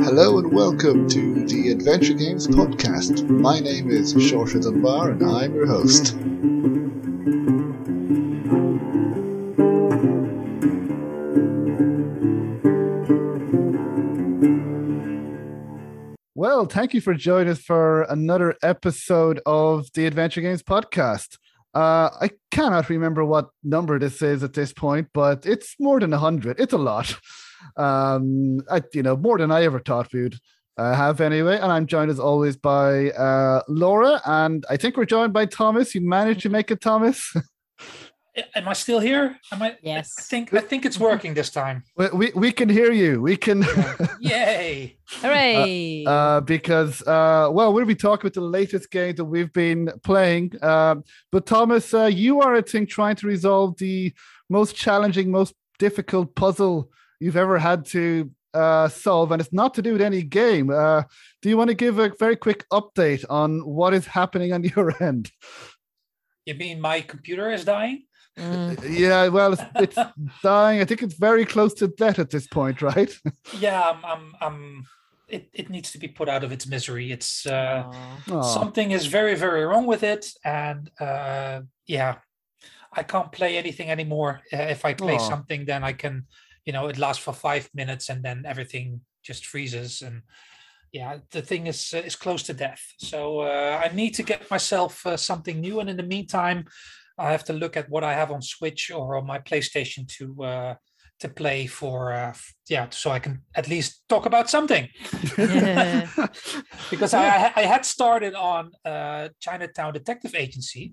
Hello and welcome to the Adventure Games Podcast. My name is Shorter Than Bar and I'm your host. Well, thank you for joining us for another episode of the Adventure Games Podcast. Uh, I cannot remember what number this is at this point, but it's more than 100. It's a lot um, I, you know, more than I ever thought we would uh, have anyway. And I'm joined as always by uh, Laura, and I think we're joined by Thomas. You managed to make it, Thomas. Am I still here? Am I? Yes. I think I think it's working this time. We we, we can hear you. We can. Yay! Hooray! Uh, uh, because uh, well, we'll be talking about the latest game that we've been playing. Um, but Thomas, uh, you are, I think, trying to resolve the most challenging, most difficult puzzle you've ever had to uh, solve, and it's not to do with any game. Uh, do you want to give a very quick update on what is happening on your end? You mean my computer is dying? Mm. Yeah, well, it's, it's dying. I think it's very close to death at this point, right? yeah, I'm, I'm, I'm it, it needs to be put out of its misery. It's uh, something is very, very wrong with it, and uh, yeah, I can't play anything anymore. Uh, if I play Aww. something, then I can you know it lasts for five minutes and then everything just freezes and yeah the thing is uh, is close to death so uh, i need to get myself uh, something new and in the meantime i have to look at what i have on switch or on my playstation to uh, to play for uh, yeah so i can at least talk about something. Because I, I had started on uh, chinatown detective agency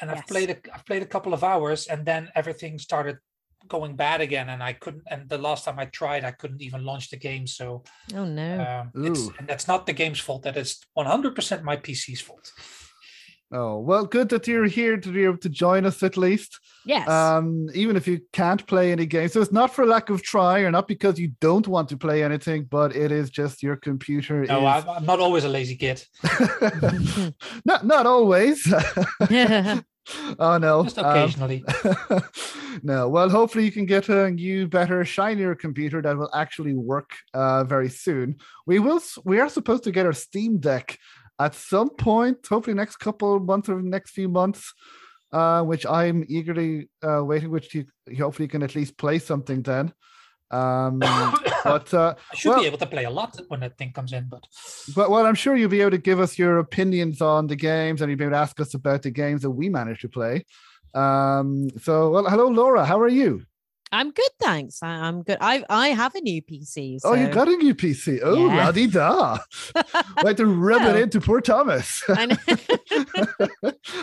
and i've played a, i've played a couple of hours and then everything started going bad again and i couldn't and the last time i tried i couldn't even launch the game so oh no. um, it's, and that's not the game's fault that is 100% my pc's fault oh well good that you're here to be able to join us at least. Yes. Um even if you can't play any games. So it's not for lack of try or not because you don't want to play anything but it is just your computer no is... I'm, not always a lazy kid. Not not always. Yeah. oh no. Just um, occasionally. Um, no well hopefully you can get a new better shinier computer that will actually work uh, very soon. We will we are supposed to get our steam deck at some point hopefully next couple months or next few months uh, which i'm eagerly uh, waiting which you hopefully you can at least play something then um, but uh, I should well, be able to play a lot when that thing comes in. But but well, I'm sure you'll be able to give us your opinions on the games, and you'll be able to ask us about the games that we managed to play. Um, so well, hello, Laura. How are you? I'm good, thanks. I, am good. I I have a new PC. So... Oh, you got a new PC. Oh, yeah. la di da. like to rub it into poor Thomas.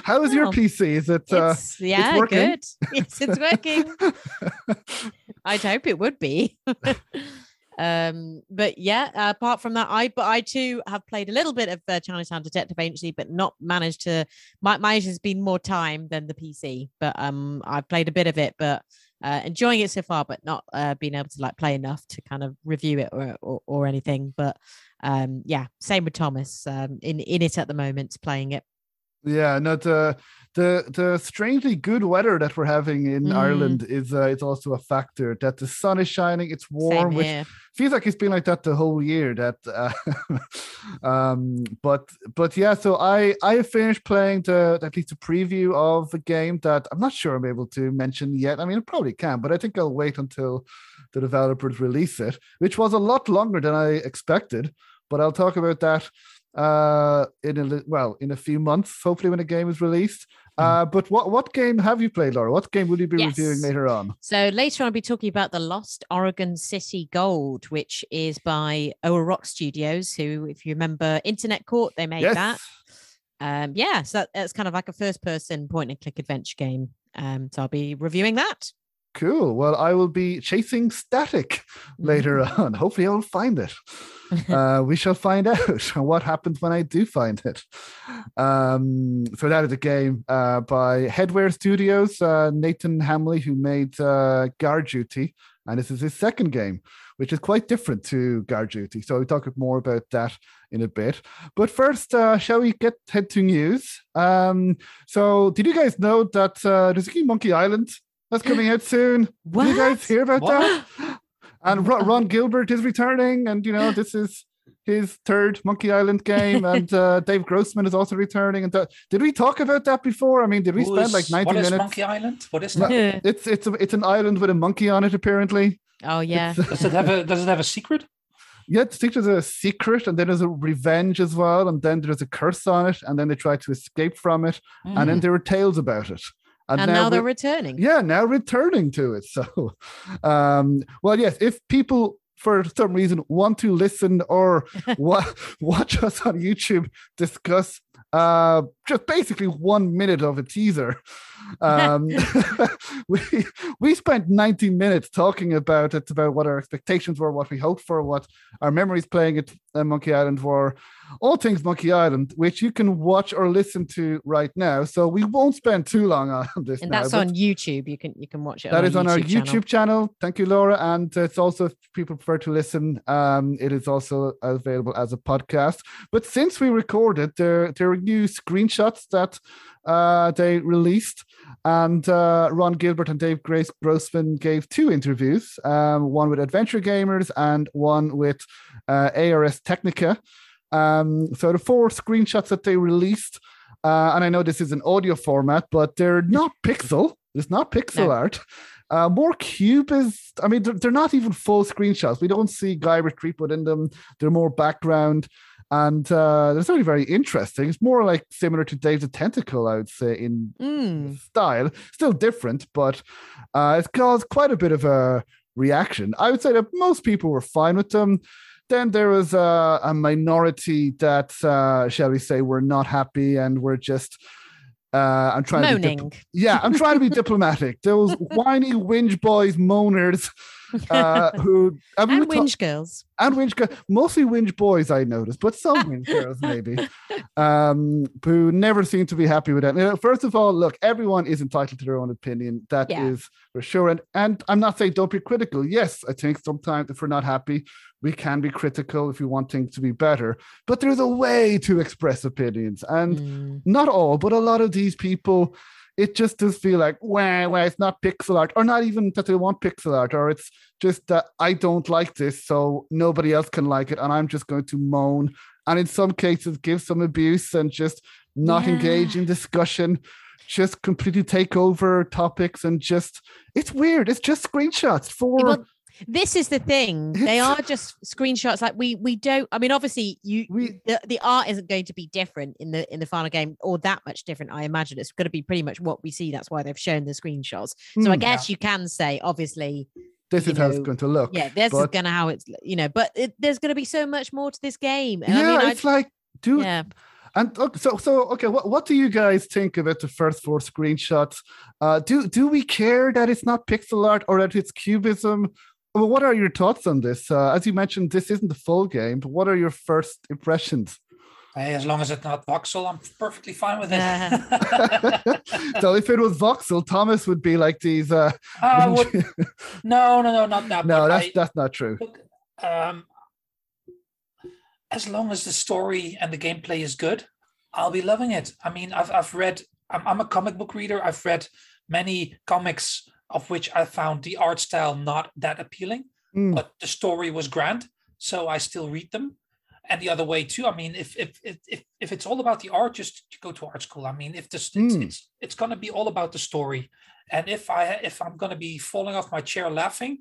How is your PC? Is it? Uh, yeah, it's good. Yes, it's working. I'd hope it would be. um, but yeah, uh, apart from that, I but I too have played a little bit of uh, Chinatown Detective Agency, but not managed to. My my has been more time than the PC, but um, I've played a bit of it, but uh, enjoying it so far, but not uh, being able to like play enough to kind of review it or or, or anything. But um, yeah, same with Thomas. Um, in in it at the moment, playing it. Yeah, no, the the the strangely good weather that we're having in mm. Ireland is uh, it's also a factor. That the sun is shining, it's warm, which feels like it's been like that the whole year. That, uh, um, but but yeah. So I I finished playing the at least a preview of a game that I'm not sure I'm able to mention yet. I mean, I probably can, but I think I'll wait until the developers release it, which was a lot longer than I expected. But I'll talk about that uh, in a well in a few months, hopefully when the game is released. Uh, but what what game have you played, Laura? What game will you be yes. reviewing later on? So later on, I'll be talking about the Lost Oregon City Gold, which is by Oa Rock Studios. Who, if you remember, Internet Court, they made yes. that. Um, yeah, so that, that's kind of like a first-person point-and-click adventure game. Um, so I'll be reviewing that. Cool. Well, I will be chasing static later mm-hmm. on. Hopefully, I'll find it. uh, we shall find out what happens when I do find it. Um, so that is a game uh, by Headware Studios. Uh, Nathan Hamley, who made uh, Guard Duty, and this is his second game. which is quite different to Guard Duty. So we'll talk more about that in a bit. But first, uh, shall we get head to news? Um, so did you guys know that uh, there's a Monkey Island that's coming out soon? What? Did you guys hear about what? that? And Ron Gilbert is returning, and you know this is his third Monkey Island game, and uh, Dave Grossman is also returning. And th- did we talk about that before? I mean, did we Who spend is, like ninety minutes? What is Monkey Island? What is that? It's it's a, it's an island with a monkey on it, apparently. Oh yeah. does it have a Does it have a secret? Yeah, there's a secret, and then there's a revenge as well, and then there's a curse on it, and then they try to escape from it, mm. and then mm. there are tales about it. And, and now, now, they're returning. Yeah, now returning to it. So, um, well, yes, if people for some reason want to listen or wa- watch us on YouTube discuss uh, just basically one minute of a teaser. Um, we we spent 90 minutes talking about it, about what our expectations were, what we hoped for, what our memories playing at uh, Monkey Island were, all things Monkey Island, which you can watch or listen to right now. So we won't spend too long on this. And now, that's on YouTube. You can you can watch it. That on is on our YouTube YouTube channel. Thank you, Laura. And it's also if people prefer to listen, um, it is also available as a podcast. But since we recorded, there there are new screenshots that uh, they released, and uh, Ron Gilbert and Dave Grace Grossman gave two interviews, um, one with Adventure Gamers and one with uh, ARS Technica. Um, so the four screenshots that they released, uh, and I know this is an audio format, but they're not pixel. It's not pixel no. art. Uh, more cubist. I mean, they're, they're, not even full screenshots. We don't see Guybrush Threepwood in them. They're more background, and uh, they're certainly very interesting. It's more like similar to of Tentacle, I would say, in mm. style. Still different, but uh, it's caused quite a bit of a reaction. I would say that most people were fine with them. Then there was a, a minority that, uh, shall we say, were not happy and were just. Uh, I'm trying Moaning. to be dip- yeah, I'm trying to be diplomatic. Those whiny whinge boys, moaners, uh, who I mean, and whinge girls and whinge girls, mostly whinge boys. I noticed, but some whinge girls maybe, um, who never seem to be happy with it. You know, first of all, look, everyone is entitled to their own opinion. That yeah. is for sure. And and I'm not saying don't be critical. Yes, I think sometimes if we're not happy, we can be critical if we want things to be better, but there's a way to express opinions. And mm. not all, but a lot of these people, it just does feel like, wah, wah, it's not pixel art, or not even that they want pixel art, or it's just that I don't like this, so nobody else can like it, and I'm just going to moan. And in some cases, give some abuse and just not yeah. engage in discussion just completely take over topics and just it's weird. It's just screenshots for this is the thing they are just screenshots like we we don't i mean obviously you we, the, the art isn't going to be different in the in the final game or that much different i imagine it's going to be pretty much what we see that's why they've shown the screenshots so i hmm. guess yeah. you can say obviously this is know, how it's going to look yeah this but, is going to how it's you know but it, there's going to be so much more to this game and yeah I mean, it's I, like dude yeah and okay, so so okay, what, what do you guys think about the first four screenshots? Uh, do do we care that it's not pixel art or that it's cubism well, what are your thoughts on this? Uh, as you mentioned, this isn't the full game, but what are your first impressions? Hey, as long as it's not voxel, I'm perfectly fine with it. so if it was voxel, Thomas would be like these. Uh, uh would, no, no, no, not that. No, that's I, that's not true. Look, um, as long as the story and the gameplay is good, I'll be loving it. I mean, I've I've read. I'm, I'm a comic book reader. I've read many comics of which I found the art style not that appealing, mm. but the story was grand. So I still read them. And the other way too. I mean, if if if if it's all about the art, just go to art school. I mean, if this mm. it's, it's it's gonna be all about the story. And if I if I'm gonna be falling off my chair laughing,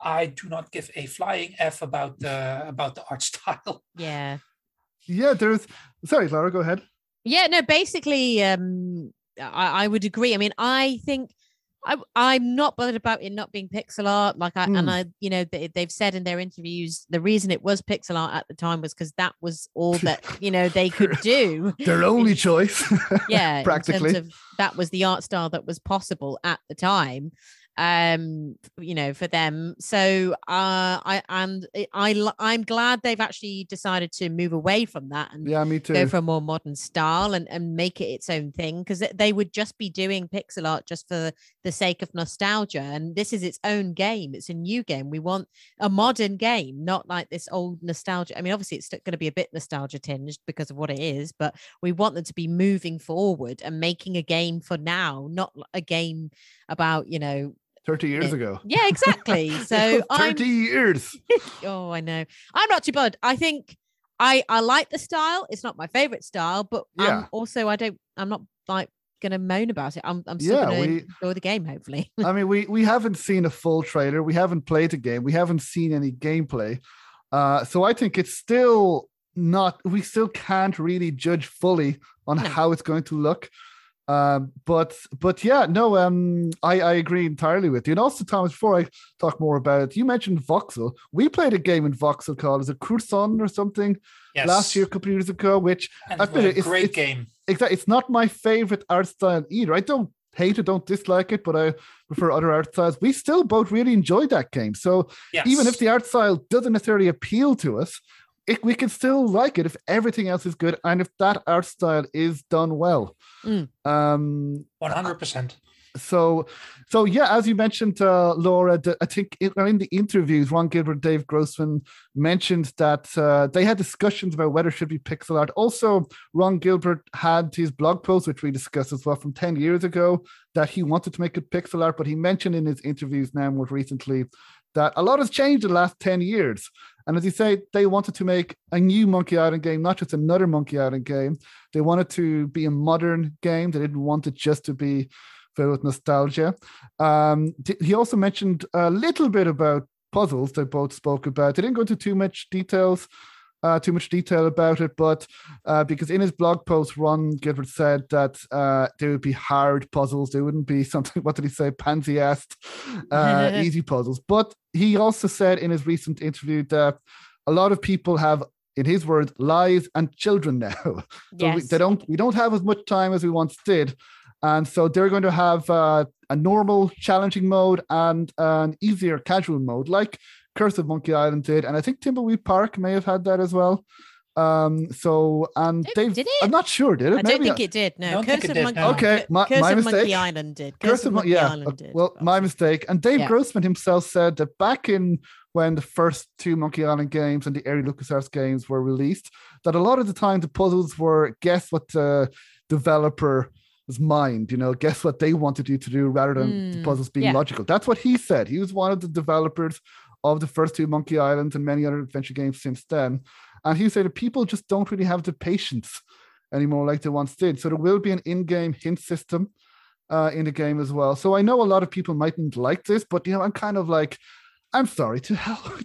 I do not give a flying f about the about the art style. Yeah. Yeah, there's sorry, Laura, go ahead. Yeah, no, basically, um, I, I would agree. I mean, I think I, I'm not bothered about it not being pixel art. Like I, mm. and hmm. I, you know, they, they've said in their interviews, the reason it was pixel art at the time was because that was all that, you know, they could do. Their only choice. yeah. practically. Of, that was the art style that was possible at the time. Um you know for them. So uh i and i i'm glad they've actually decided to move away from that and yeah me too. go for a more modern style and and make it its own thing because they would just be doing pixel art just for the sake of nostalgia and this is its own game. It's a new game. We want a modern game not like this old nostalgia. I mean obviously it's going to be a bit nostalgia tinged because of what it is but we want them to be moving forward and making a game for now not a game about you know 30 years ago. Yeah, exactly. So 30 I'm, years. oh, I know. I'm not too bad. I think I I like the style. It's not my favorite style, but yeah. Um, also I don't I'm not like gonna moan about it. I'm I'm still yeah, gonna we, enjoy the game, hopefully. I mean, we we haven't seen a full trailer, we haven't played the game, we haven't seen any gameplay. Uh so I think it's still not we still can't really judge fully on no. how it's going to look. Um, but but yeah, no, um, I, I agree entirely with you. And also, Thomas, before I talk more about it, you mentioned Voxel. We played a game in Voxel called is it Cruzon or something yes. last year, a couple of years ago, which and I feel it's, a great it's, game. Exactly, it's not my favorite art style either. I don't hate it, don't dislike it, but I prefer other art styles. We still both really enjoyed that game. So yes. even if the art style doesn't necessarily appeal to us, it, we can still like it if everything else is good and if that art style is done well. Mm. Um, 100%. So, so yeah, as you mentioned, uh, Laura, I think in, in, the interviews, Ron Gilbert, Dave Grossman mentioned that uh, they had discussions about whether it should be pixel art. Also, Ron Gilbert had his blog post, which we discussed as well from 10 years ago, that he wanted to make it pixel art, but he mentioned in his interviews now more recently that a lot has changed in the last 10 years. And as you say, they wanted to make a new Monkey Island game, not just another Monkey Island game. They wanted to be a modern game. They didn't want it just to be filled with nostalgia. Um, he also mentioned a little bit about puzzles they both spoke about. They didn't go into too much details uh, too much detail about it, but uh, because in his blog post, Ron Gilbert said that uh, they would be hard puzzles. They wouldn't be something, what did he say, pansy ass uh, easy puzzles. But he also said in his recent interview that a lot of people have in his words, lives and children now. so yes. we, they don't we don't have as much time as we once did. And so they're going to have uh, a normal challenging mode and an easier casual mode, like Curse of Monkey Island did, and I think Thimbleweed Park may have had that as well. Um, so and Dave, did it? I'm not sure, did it? I don't think it did. No, Curse of Monkey. No. Okay, my, Curse my of mistake. Monkey Island did. Curse, Curse of Monkey yeah. Island did. Well, my mistake. And Dave yeah. Grossman himself said that back in when the first two Monkey Island games and the early LucasArts games were released, that a lot of the time the puzzles were guess what the developer mind, you know, guess what they wanted you to do rather than mm, the puzzles being yeah. logical. That's what he said. He was one of the developers of the first two Monkey Islands and many other adventure games since then. And he said that people just don't really have the patience anymore like they once did. So there will be an in-game hint system uh, in the game as well. So I know a lot of people mightn't like this, but you know, I'm kind of like, I'm sorry to hell.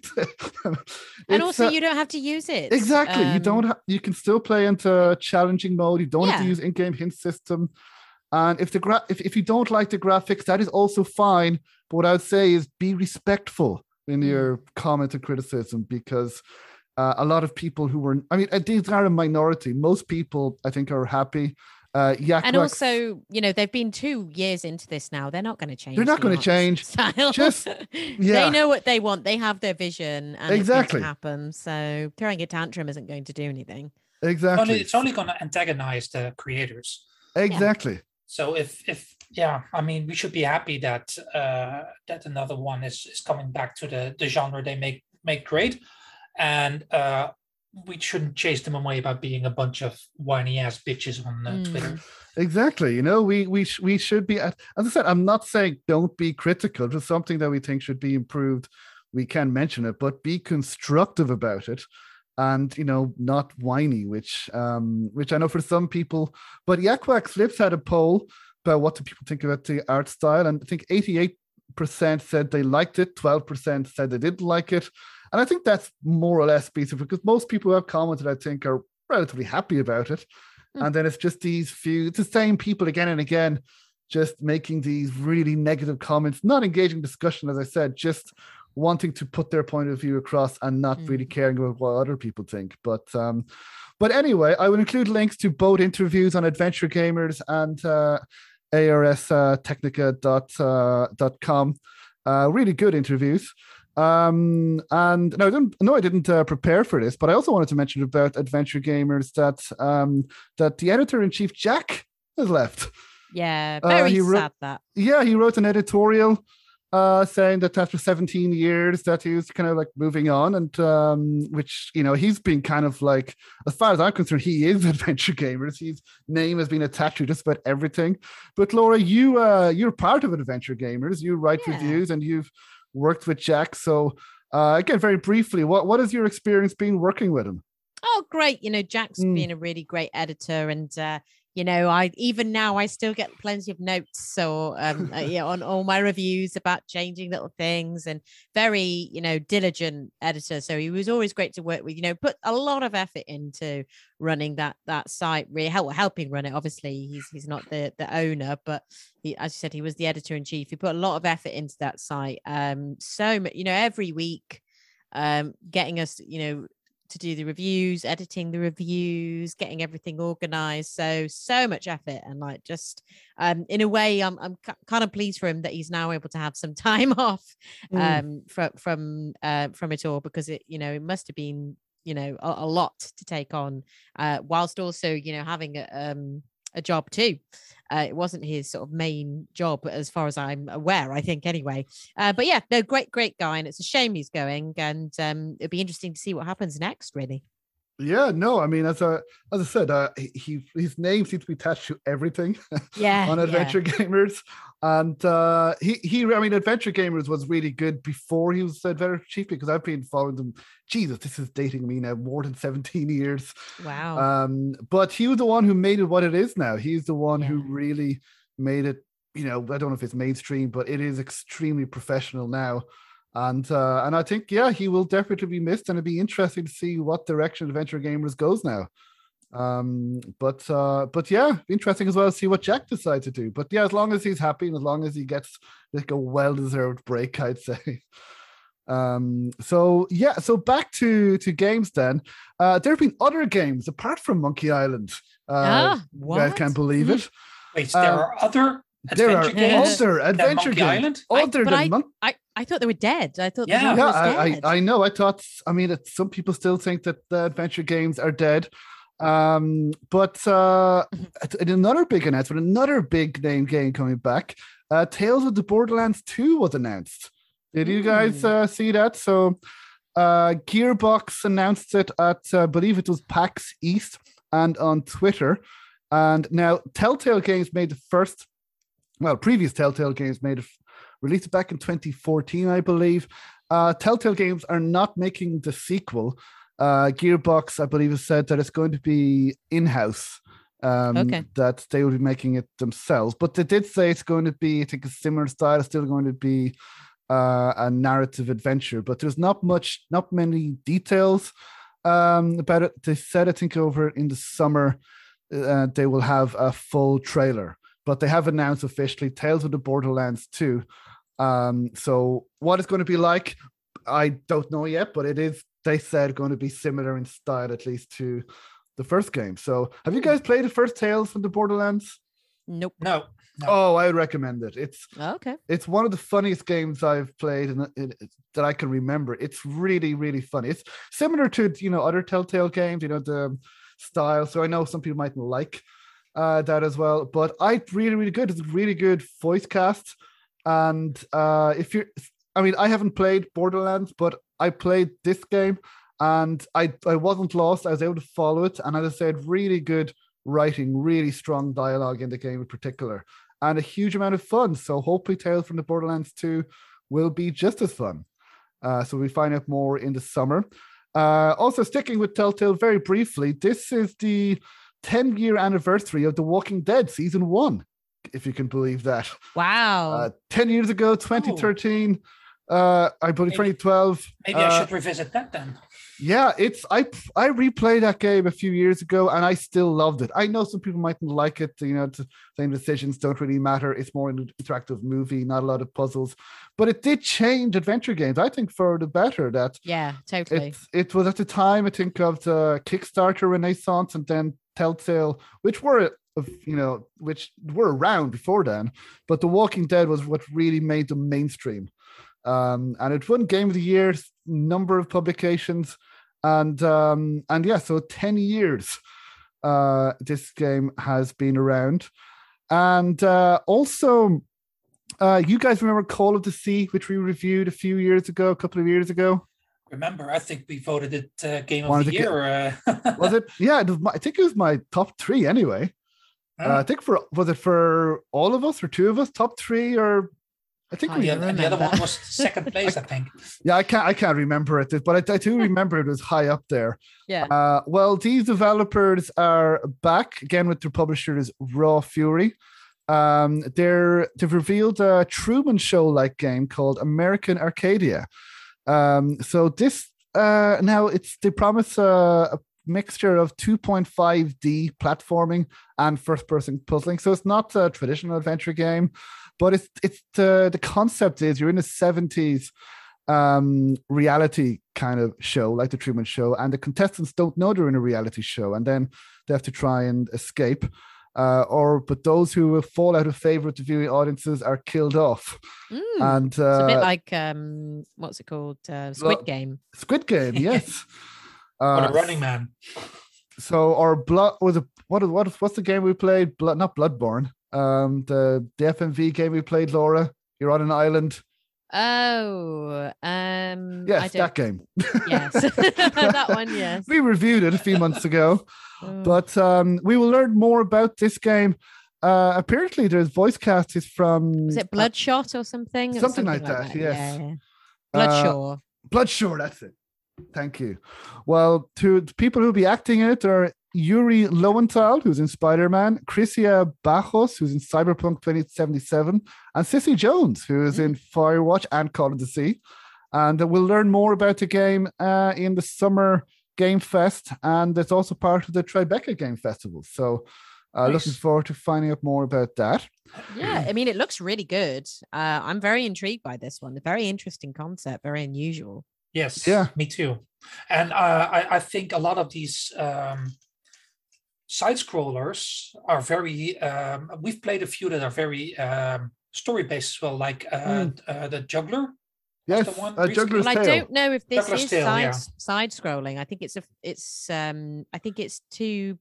and also, uh, you don't have to use it. Exactly. Um, you don't. Ha- you can still play into challenging mode. You don't yeah. have to use in-game hint system. And if the gra- if, if you don't like the graphics, that is also fine. But what I would say is be respectful in mm. your comment and criticism because uh, a lot of people who were, I mean, uh, these are a minority. Most people, I think, are happy. Uh, yeah, and also, you know, they've been two years into this now. They're not going to change. They're not going to change. Style. Just yeah. they know what they want. They have their vision, and exactly happen. So throwing a tantrum isn't going to do anything. Exactly. It's only, only going to antagonize the creators. Exactly. Yeah. So if if yeah, I mean, we should be happy that uh, that another one is is coming back to the the genre they make make great, and uh, we shouldn't chase them away by being a bunch of whiny ass bitches on uh, mm. Twitter. Exactly. You know, we we sh- we should be. At, As I said, I'm not saying don't be critical. Just something that we think should be improved. We can mention it, but be constructive about it, and you know, not whiny. Which um, which I know for some people. But Yak Wax Flips had a poll about what do people think about the art style, and I think 88 percent said they liked it, 12 percent said they didn't like it, and I think that's more or less peaceful because most people who have commented, I think, are relatively happy about it, mm. and then it's just these few, it's the same people again and again, just making these really negative comments, not engaging discussion, as I said, just wanting to put their point of view across and not mm. really caring about what other people think. But um, but anyway, I will include links to both interviews on Adventure Gamers and uh, arstechnica.com. Uh, really good interviews. Um, and no, I didn't. No, I didn't uh, prepare for this, but I also wanted to mention about Adventure Gamers that um, that the editor in chief Jack has left. Yeah, uh, very uh, wrote, sad that. Yeah, he wrote an editorial uh, saying that after 17 years that he was kind of like moving on and um, which you know he's been kind of like as far as i'm concerned he is adventure gamers. His name has been attached to just about everything. But laura you uh, you're part of adventure gamers. You write yeah. reviews and you've worked with jack. So uh, again very briefly what, what has your experience been working with him? Oh great. You know jack's mm. been a really great editor and uh, you know i even now i still get plenty of notes so um uh, yeah on all my reviews about changing little things and very you know diligent editor. So he was always great to work with you know put a lot of effort into running that that site really help, helping run it. Obviously he's he's not the the owner but he as you said he was the editor in chief. He put a lot of effort into that site um so you know every week um getting us you know to do the reviews, editing the reviews, getting everything organized. So so much effort and like just um in a way I'm I'm kind of pleased for him that he's now able to have some time off mm. um mm. from from uh from it all because it you know it must have been you know a, a lot to take on uh whilst also you know having a um a job too. Uh, it wasn't his sort of main job, as far as I'm aware. I think anyway. Uh, but yeah, no, great, great guy, and it's a shame he's going. And um, it'd be interesting to see what happens next. Really. Yeah, no, I mean, as I as I said, uh, he his name seems to be attached to everything. Yeah, on Adventure yeah. Gamers, and uh, he he, I mean, Adventure Gamers was really good before he was Adventure Chief because I've been following them. Jesus, this is dating me now, more than seventeen years. Wow. Um, but he was the one who made it what it is now. He's the one yeah. who really made it. You know, I don't know if it's mainstream, but it is extremely professional now and uh, and I think yeah, he will definitely be missed, and it'd be interesting to see what direction Adventure Gamers goes now. Um, but uh, but yeah, interesting as well to see what Jack decides to do. But yeah, as long as he's happy and as long as he gets like a well-deserved break, I'd say. Um, so yeah, so back to to games then. Uh, there have been other games apart from Monkey Island. Uh, ah, what? You guys can't believe it. Wait, there uh, are other there are other adventure games Island? other I, than I, I, I thought they were dead. I thought yeah, yeah. I, I, I know. I thought. I mean, it, some people still think that the adventure games are dead. Um, but uh, mm-hmm. another big announcement, another big name game coming back. Uh, Tales of the Borderlands Two was announced. Did you guys uh, see that? So, uh, Gearbox announced it at, uh, I believe it was PAX East and on Twitter. And now Telltale Games made the first well, previous Telltale games made released back in 2014, I believe. Uh, Telltale games are not making the sequel. Uh, Gearbox, I believe, has said that it's going to be in house. Um, okay. That they will be making it themselves, but they did say it's going to be, I think, a similar style. It's still going to be uh, a narrative adventure, but there's not much, not many details um, about it. They said, I think, over in the summer, uh, they will have a full trailer but they have announced officially Tales of the Borderlands 2. Um, so what it's going to be like, I don't know yet, but it is, they said, going to be similar in style, at least to the first game. So have you guys played the first Tales from the Borderlands? Nope. No. no. Oh, I would recommend it. It's oh, okay. It's one of the funniest games I've played and that I can remember. It's really, really funny. It's similar to you know other Telltale games. You know the style. So I know some people might like uh, that as well. But I really, really good. It's a really good voice cast. And uh, if you're, I mean, I haven't played Borderlands, but I played this game and I, I wasn't lost. I was able to follow it. And as I said, really good writing, really strong dialogue in the game in particular, and a huge amount of fun. So hopefully, Tales from the Borderlands 2 will be just as fun. Uh, so we find out more in the summer. Uh, also, sticking with Telltale very briefly, this is the 10 year anniversary of The Walking Dead season one, if you can believe that. Wow. Uh, 10 years ago, 2013. Oh. Uh, I believe maybe, 2012. Maybe uh, I should revisit that then. Yeah, it's I I replayed that game a few years ago and I still loved it. I know some people mightn't like it, you know, saying decisions don't really matter. It's more an interactive movie, not a lot of puzzles. But it did change adventure games, I think, for the better. That yeah, totally. It, it was at the time, I think, of the Kickstarter renaissance and then Telltale, which were of you know which were around before then, but The Walking Dead was what really made them mainstream. Um, and it won Game of the Year, number of publications, and um, and yeah, so ten years uh, this game has been around, and uh, also. Uh, you guys remember Call of the Sea, which we reviewed a few years ago, a couple of years ago? remember. I think we voted it uh, game of the year. Uh... was it? Yeah, it was my, I think it was my top three anyway. Uh, I think for was it for all of us or two of us, top three or I think oh, we, and the other one was second place, I think. Yeah, I can't I can't remember it, but I, I do remember it was high up there. Yeah. Uh, well, these developers are back again with their publishers Raw Fury. Um, they're they've revealed a Truman Show like game called American Arcadia. Um, so this uh, now it's they promise a, a mixture of 2.5D platforming and first-person puzzling. So it's not a traditional adventure game, but it's it's the the concept is you're in the 70s um, reality kind of show, like the Truman Show, and the contestants don't know they're in a reality show, and then they have to try and escape uh, or but those who fall out of favor with the viewing audiences are killed off. Mm, and uh, it's a bit uh, like um, what's it called? Uh, Squid well, Game. Squid Game, yes. uh, a Running Man. So, or blood was it? What what what's the game we played? Blood, not Bloodborne. Um, the the FMV game we played, Laura. You're on an island. Oh, um, yes, that game. Yes, that one. Yes, we reviewed it a few months ago, oh. but um, we will learn more about this game. Uh, apparently, there's voice cast is from. Is it Bloodshot or something? Something, something like, like, that. that. Yes. Yeah, yeah. Bloodshore. Uh, Bloodshore. That's it. Thank you. Well, to people who'll be acting in it are Yuri Lowenthal, who's in Spider Man, Krizia Bajos, who's in Cyberpunk 2077, and Cissy Jones, who is in Firewatch and Call of the Sea. And we'll learn more about the game uh, in the Summer Game Fest, and it's also part of the Tribeca Game Festival. So, uh, nice. looking forward to finding out more about that. Yeah, I mean, it looks really good. Uh, I'm very intrigued by this one. A very interesting concept, very unusual. Yes, yeah, me too. And uh, I, I think a lot of these um, side scrollers are very um, we've played a few that are very um, story based as well like uh, mm. uh, the juggler yes the one uh, juggler's well, i don't know if this juggler's is tale, side, yeah. side scrolling i think it's a it's um i think it's two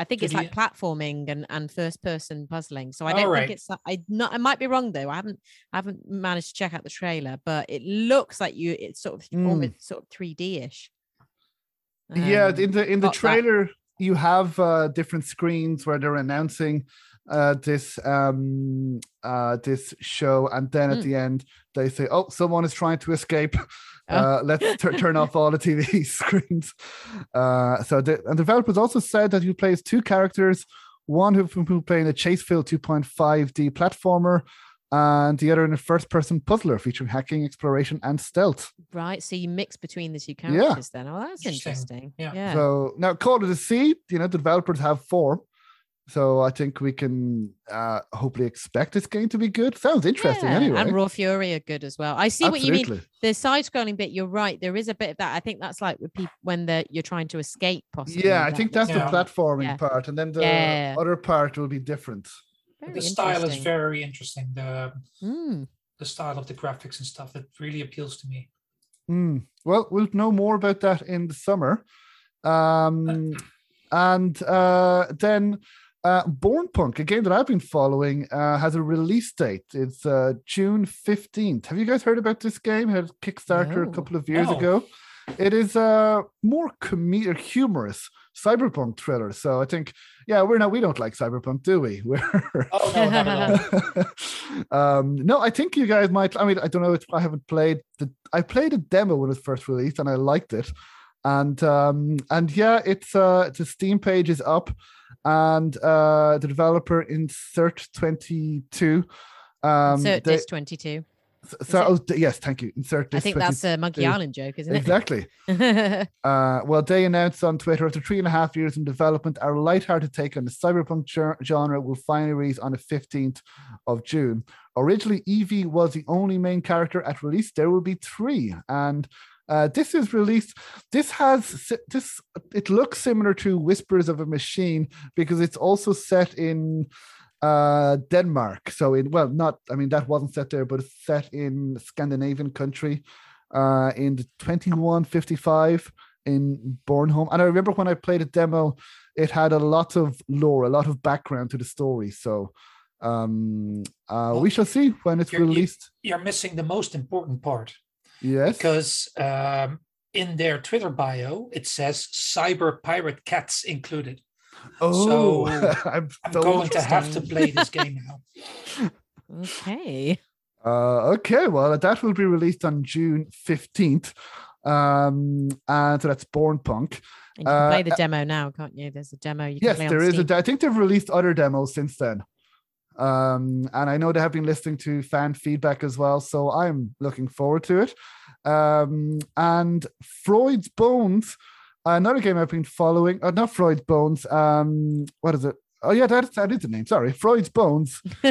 I think it's like platforming and, and first person puzzling. So I don't right. think it's I not I might be wrong though. I haven't I haven't managed to check out the trailer, but it looks like you it's sort of mm. almost sort of 3D-ish. Um, yeah, in the in the trailer that you have uh, different screens where they're announcing uh, this um, uh, this show, and then at mm. the end they say, "Oh, someone is trying to escape. Oh. Uh, let's t- turn off all the TV screens." Uh, so, the, and developers also said that you play as two characters, one who who playing a Chaseville 2.5D platformer, and the other in a first person puzzler featuring hacking, exploration, and stealth. Right. So you mix between the two characters yeah. then. Oh, that's interesting. interesting. Yeah. yeah. So now Call of the Sea, you know, the developers have four. So I think we can uh hopefully expect this game to be good. Sounds interesting yeah. anyway. And Raw Fury are good as well. I see Absolutely. what you mean. The side scrolling bit, you're right. There is a bit of that. I think that's like with people when the you're trying to escape possibly. Yeah, I think that's the platforming part. And then the other part will be different. Very the style is very interesting. The mm. the style of the graphics and stuff that really appeals to me. Mm. Well, we'll know more about that in the summer, um, and uh, then. Uh, Born Punk, a game that I've been following, uh, has a release date. It's uh, June 15th. Have you guys heard about this game? It had Kickstarter no. a couple of years no. ago. It is a more comedic, humorous cyberpunk thriller. So I think, yeah, we're not, we don't like cyberpunk, do we? We're oh no, not um, no, I think you guys might. I mean, I don't know if I haven't played the. I played a demo when it was first released, and I liked it. And um, and yeah, it's uh, the Steam page is up, and uh, the developer Insert Twenty Two. Um, Insert they, Twenty Two. So, oh, yes, thank you. Insert this. I think that's a Monkey Island joke, isn't it? Exactly. uh, well, they announced on Twitter after three and a half years in development, our light-hearted take on the cyberpunk genre will finally release on the 15th of June. Originally, Evie was the only main character at release. There will be three, and Uh, this is released. This has this. It looks similar to Whispers of a Machine because it's also set in uh, Denmark. So in well, not I mean that wasn't set there, but it's set in Scandinavian country uh, in the 2155 in Bornholm. And I remember when I played a demo, it had a lot of lore, a lot of background to the story. So um, uh, well, we shall see when it's you're, released. You're missing the most important part. Yes. Because um, in their Twitter bio, it says cyber pirate cats included. Oh, so I'm, I'm going to have to play this game now. okay. Uh, okay, well, that will be released on June 15th. Um, and so that's Born Punk. And you can uh, play the demo now, can't you? There's a demo. You yes, there is a. I think they've released other demos since then. Um, and I know they have been listening to fan feedback as well, so I'm looking forward to it. Um, and Freud's Bones, another game I've been following. Uh, not Freud's Bones. Um, what is it? Oh yeah, that, that is the name. Sorry, Freud's Bones.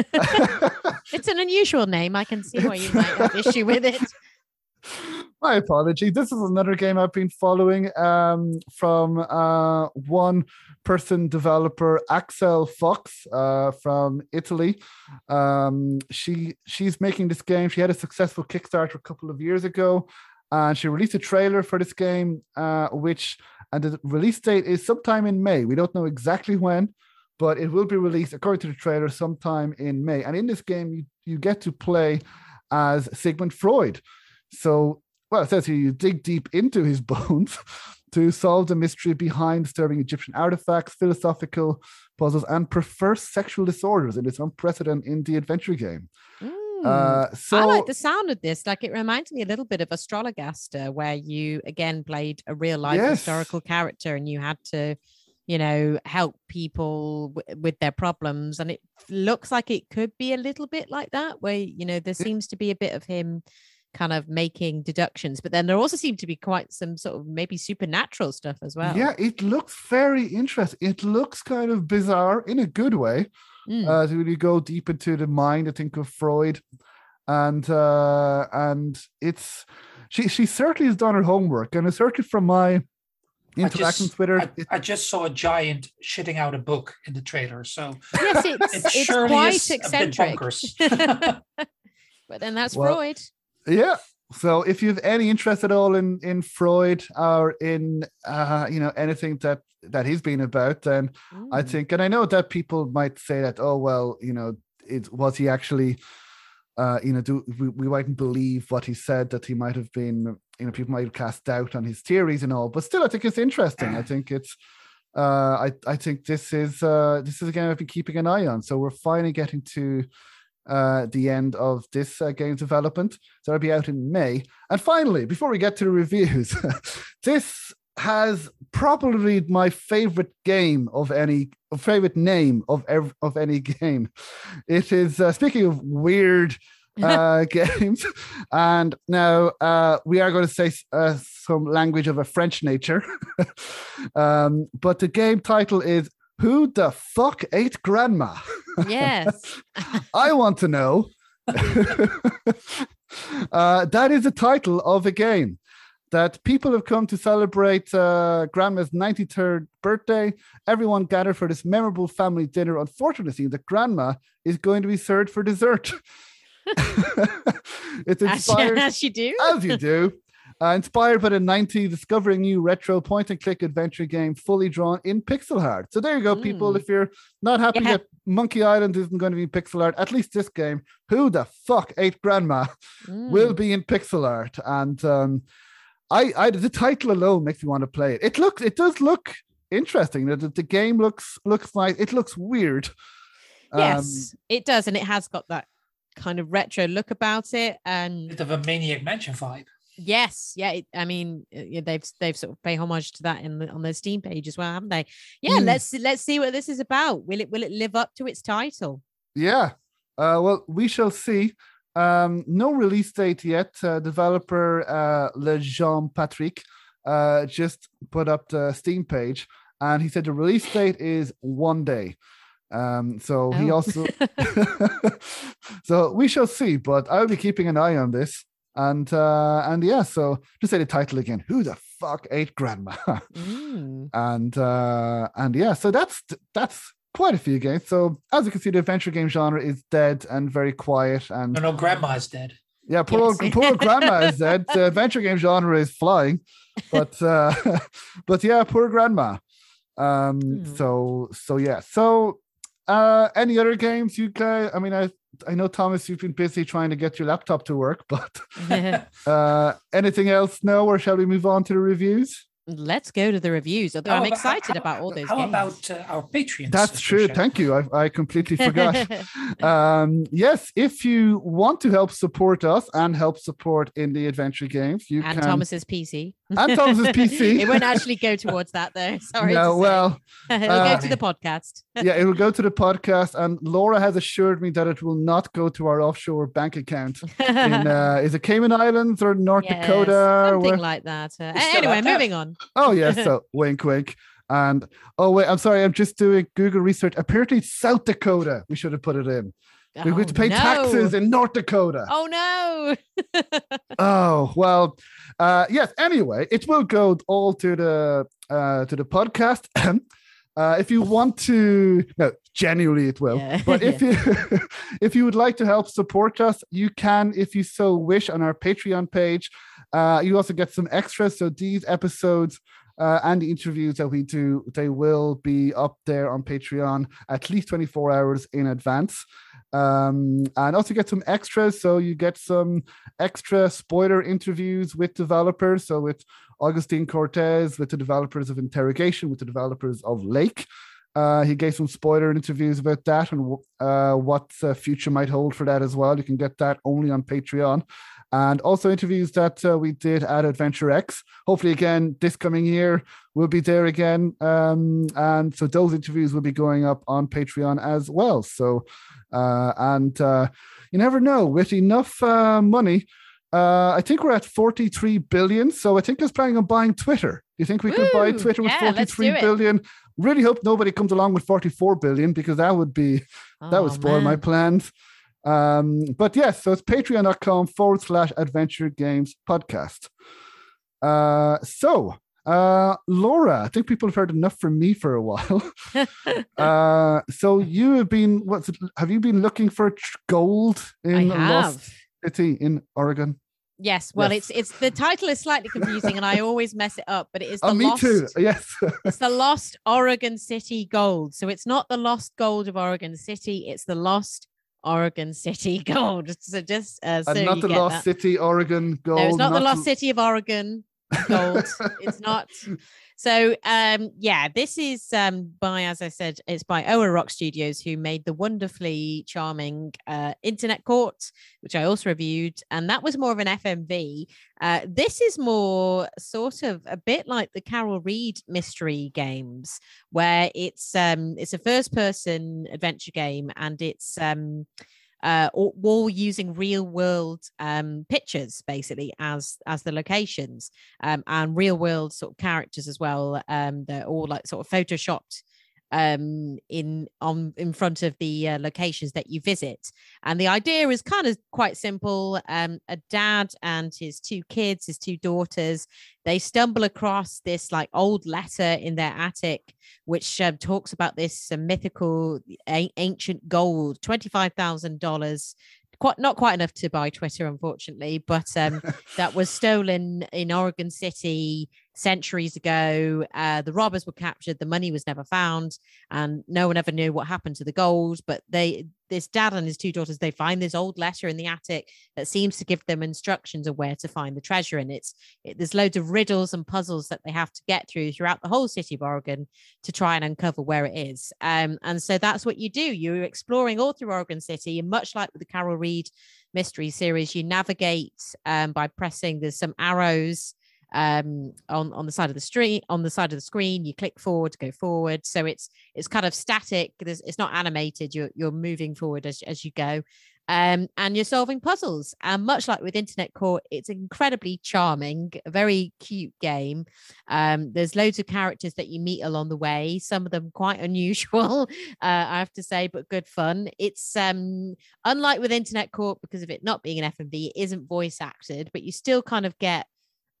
it's an unusual name. I can see why you might have issue with it. My apology. This is another game I've been following um, from uh, one person developer, Axel Fox uh, from Italy. Um, she she's making this game. She had a successful Kickstarter a couple of years ago, and she released a trailer for this game, uh, which and the release date is sometime in May. We don't know exactly when, but it will be released according to the trailer sometime in May. And in this game, you, you get to play as Sigmund Freud. So, well, it says here you dig deep into his bones to solve the mystery behind disturbing Egyptian artifacts, philosophical puzzles, and perverse sexual disorders in this unprecedented indie adventure game. Mm. Uh, so I like the sound of this. Like it reminds me a little bit of Astrologaster, where you again played a real life yes. historical character and you had to you know, help people w- with their problems. And it looks like it could be a little bit like that, where, you know, there seems to be a bit of him kind of making deductions, but then there also seemed to be quite some sort of maybe supernatural stuff as well. Yeah, it looks very interesting. It looks kind of bizarre in a good way. Mm. Uh, to really go deep into the mind, I think of Freud, and uh, and it's she she certainly has done her homework, and I certainly from my interaction just, Twitter. I, I, just saw a giant shitting out a book in the trailer, so yes, it's, it it's quite eccentric. but then that's well, Freud. Yeah. So if you have any interest at all in in Freud or in uh, you know anything that that he's been about, then mm. I think, and I know that people might say that, oh well, you know, it was he actually. Uh, you know, do we, we mightn't believe what he said that he might have been you know people might cast doubt on his theories and all but still i think it's interesting i think it's uh i i think this is uh this is a game i've been keeping an eye on so we're finally getting to uh the end of this uh, game's development so it'll be out in may and finally before we get to the reviews this has probably my favorite game of any favorite name of ev- of any game it is uh, speaking of weird uh, games. And now uh, we are going to say uh, some language of a French nature. um, but the game title is Who the Fuck Ate Grandma? Yes. I want to know. Uh, that is the title of a game that people have come to celebrate uh, Grandma's 93rd birthday. Everyone gathered for this memorable family dinner. Unfortunately, the Grandma is going to be served for dessert. it's inspired as, you do, as you do. Uh, inspired by the 90s, discovering new retro point and click adventure game fully drawn in pixel art. So there you go, mm. people. If you're not happy yeah. that Monkey Island isn't going to be pixel art, at least this game, Who the Fuck Ate Grandma, mm. will be in pixel art. And um, I, I, the title alone makes me want to play it. It looks, it does look interesting. The, the game looks looks nice. It looks weird. Yes, um, it does, and it has got that kind of retro look about it and bit of a maniac mansion vibe yes yeah it, i mean uh, they've they've sort of pay homage to that in the, on their steam page as well haven't they yeah mm. let's let's see what this is about will it will it live up to its title yeah uh, well we shall see um, no release date yet uh, developer uh, le jean patrick uh, just put up the steam page and he said the release date is one day um, so oh. he also, so we shall see. But I'll be keeping an eye on this. And uh, and yeah, so just say the title again. Who the fuck ate grandma? Mm. and uh, and yeah, so that's that's quite a few games. So as you can see, the adventure game genre is dead and very quiet. And no, no, grandma is dead. Yeah, poor yes. poor grandma is dead. The adventure game genre is flying, but uh, but yeah, poor grandma. Um, mm. so so yeah, so uh, any other games you guys? I mean, I I know Thomas, you've been busy trying to get your laptop to work, but uh, anything else now, or shall we move on to the reviews? Let's go to the reviews. Although how I'm excited how, about all those. How games. about uh, our Patreon? That's true. Thank you. I, I completely forgot. um, yes, if you want to help support us and help support indie adventure games, you and can. Thomas's PC. And Thomas's PC. it won't actually go towards that though. Sorry. No, well, it'll uh, go to the podcast. yeah, it will go to the podcast, and Laura has assured me that it will not go to our offshore bank account. In, uh, is it Cayman Islands or North yes, Dakota? Something or like that. Uh, anyway, moving on. Oh yes, so wink, wink. And oh wait, I'm sorry, I'm just doing Google research. Apparently, South Dakota. We should have put it in. We oh, to pay no. taxes in North Dakota. Oh no. oh well, uh, yes. Anyway, it will go all to the uh, to the podcast. uh, if you want to, no, genuinely it will. Yeah. But if yeah. you if you would like to help support us, you can, if you so wish, on our Patreon page. Uh, you also get some extras. So these episodes uh, and the interviews that we do, they will be up there on Patreon at least 24 hours in advance. Um, and also get some extras. So you get some extra spoiler interviews with developers. So with Augustine Cordes, with the developers of Interrogation, with the developers of Lake. Uh, he gave some spoiler interviews about that and uh, what the future might hold for that as well. You can get that only on Patreon and also interviews that uh, we did at Adventure X. Hopefully, again, this coming year, we'll be there again. Um, and so those interviews will be going up on Patreon as well. So, uh, and uh, you never know, with enough uh, money, uh, I think we're at 43 billion. So I think he's planning on buying Twitter. Do you think we could buy Twitter with yeah, 43 billion? Really hope nobody comes along with 44 billion because that would be, oh, that would oh, spoil man. my plans. Um, but yes, so it's patreon.com forward slash adventure games podcast. Uh, so, uh, Laura, I think people have heard enough from me for a while. uh, so you have been, what's it, have you been looking for gold in Lost City in Oregon? Yes, well, yes. it's it's the title is slightly confusing, and I always mess it up. But it is oh, the oh, me lost, too. Yes, it's the lost Oregon City gold. So it's not the lost gold of Oregon City; it's the lost Oregon City Gold. So just uh, so and not the Lost that. City Oregon Gold. No, it's not, not the Lost City of Oregon Gold. it's not. So um, yeah, this is um, by, as I said, it's by Oa Rock Studios, who made the wonderfully charming uh, Internet Court, which I also reviewed, and that was more of an FMV. Uh, this is more sort of a bit like the Carol Reed mystery games, where it's um, it's a first person adventure game, and it's um, uh, all, using real world um, pictures basically as as the locations um, and real world sort of characters as well. Um, they're all like sort of photoshopped um in on in front of the uh, locations that you visit. And the idea is kind of quite simple um a dad and his two kids his two daughters they stumble across this like old letter in their attic which uh, talks about this uh, mythical a- ancient gold $25000 quite not quite enough to buy Twitter, unfortunately, but um, that was stolen in Oregon City centuries ago. Uh, the robbers were captured, the money was never found, and no one ever knew what happened to the gold. But they, this dad and his two daughters, they find this old letter in the attic that seems to give them instructions of where to find the treasure. And it's it, there's loads of riddles and puzzles that they have to get through throughout the whole city of Oregon to try and uncover where it is. Um, and so that's what you do. You're exploring all through Oregon City, and much like with the Carol Reed mystery series, you navigate um, by pressing. There's some arrows um, on on the side of the street on the side of the screen you click forward go forward so it's it's kind of static There's, it's not animated you're you're moving forward as, as you go Um, and you're solving puzzles. And much like with Internet Court, it's incredibly charming, a very cute game. Um, there's loads of characters that you meet along the way, some of them quite unusual, uh, I have to say, but good fun. It's um, unlike with Internet Court, because of it not being an FMV, it isn't voice acted, but you still kind of get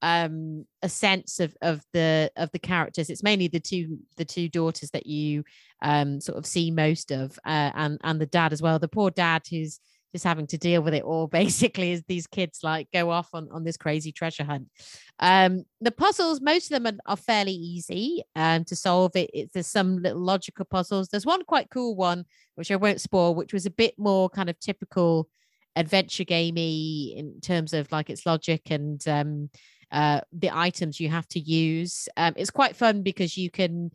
um a sense of of the of the characters. It's mainly the two the two daughters that you um sort of see most of uh, and and the dad as well. The poor dad who's just having to deal with it all basically as these kids like go off on, on this crazy treasure hunt. Um the puzzles most of them are, are fairly easy um to solve. It it's, there's some little logical puzzles. There's one quite cool one which i won't spoil which was a bit more kind of typical adventure gamey in terms of like its logic and um uh the items you have to use. Um it's quite fun because you can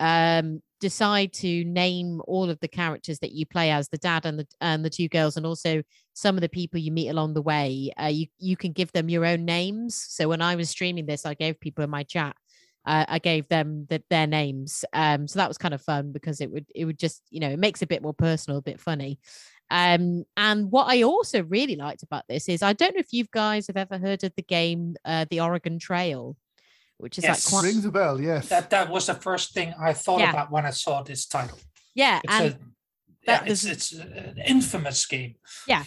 um decide to name all of the characters that you play as the dad and the and the two girls and also some of the people you meet along the way. Uh, you you can give them your own names. So when i was streaming this i gave people in my chat uh, i gave them the, their names. Um so that was kind of fun because it would it would just you know it makes it a bit more personal a bit funny um and what i also really liked about this is i don't know if you guys have ever heard of the game uh, the oregon trail which is yes. like quite... rings a bell. Yes, that that was the first thing I thought yeah. about when I saw this title. Yeah, it's and a, yeah, it's, it's an infamous game. Yeah,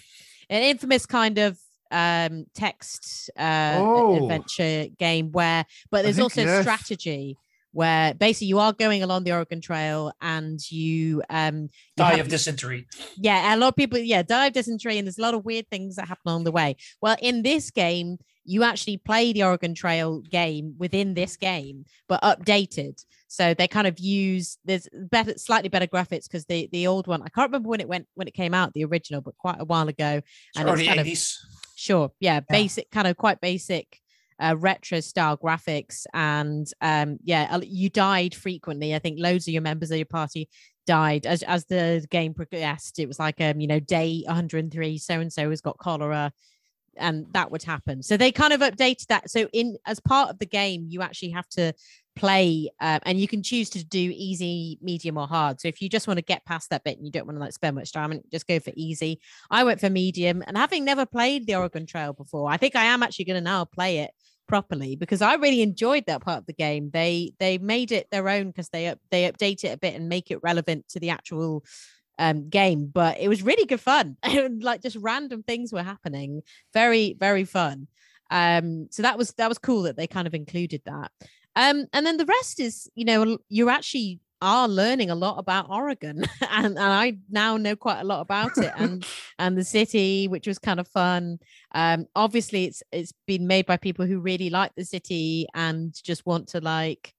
an infamous kind of um text uh oh. adventure game where but there's also yes. strategy where basically you are going along the Oregon Trail and you um you die have, of dysentery. Yeah, a lot of people yeah die of dysentery and there's a lot of weird things that happen along the way. Well, in this game, you actually play the Oregon Trail game within this game, but updated. So they kind of use there's better, slightly better graphics because the the old one I can't remember when it went when it came out, the original, but quite a while ago. And it's, it's kind 80s. of sure, yeah, yeah, basic kind of quite basic. Uh, retro style graphics and um yeah you died frequently i think loads of your members of your party died as as the game progressed it was like um you know day 103 so and so has got cholera and that would happen. So they kind of updated that. So in as part of the game, you actually have to play uh, and you can choose to do easy medium or hard so if you just want to get past that bit and you don't want to like spend much time and just go for easy i went for medium and having never played the oregon trail before i think i am actually going to now play it properly because i really enjoyed that part of the game they they made it their own because they up, they update it a bit and make it relevant to the actual um, game, but it was really good fun. like just random things were happening. Very, very fun. Um, so that was that was cool that they kind of included that. Um, and then the rest is, you know, you actually are learning a lot about Oregon, and, and I now know quite a lot about it and and the city, which was kind of fun. Um, obviously, it's it's been made by people who really like the city and just want to like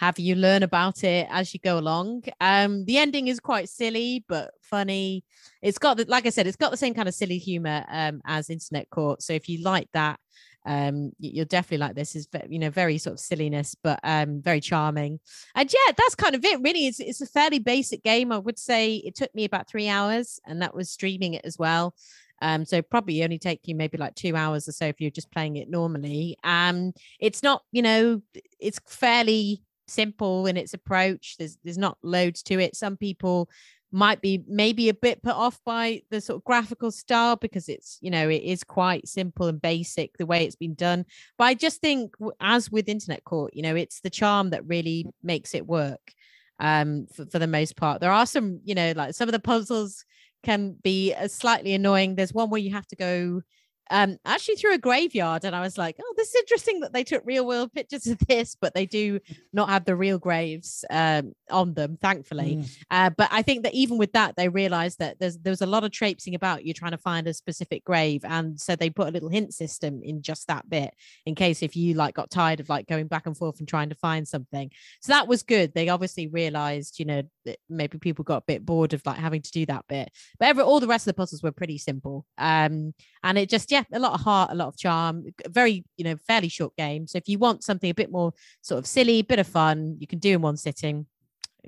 have you learn about it as you go along. Um, the ending is quite silly but funny. It's got the, like I said, it's got the same kind of silly humor um, as Internet Court. So if you like that, um, you'll definitely like this. Is you know very sort of silliness, but um, very charming. And yeah, that's kind of it. Really, it's it's a fairly basic game. I would say it took me about three hours, and that was streaming it as well. Um, so probably only take you maybe like two hours or so if you're just playing it normally. Um, it's not, you know, it's fairly simple in its approach. There's there's not loads to it. Some people might be maybe a bit put off by the sort of graphical style because it's you know it is quite simple and basic the way it's been done. But i just think as with internet court you know it's the charm that really makes it work um for, for the most part. There are some you know like some of the puzzles can be uh, slightly annoying. There's one where you have to go um, actually through a graveyard. And I was like, oh, this is interesting that they took real world pictures of this, but they do not have the real graves um, on them, thankfully. Mm. Uh, but I think that even with that, they realized that there's there was a lot of traipsing about you trying to find a specific grave. And so they put a little hint system in just that bit in case if you like got tired of like going back and forth and trying to find something. So that was good. They obviously realized, you know, maybe people got a bit bored of like having to do that bit. But every all the rest of the puzzles were pretty simple. Um, and it just, yeah, yeah, a lot of heart, a lot of charm, very, you know, fairly short game. So if you want something a bit more sort of silly, bit of fun, you can do in one sitting.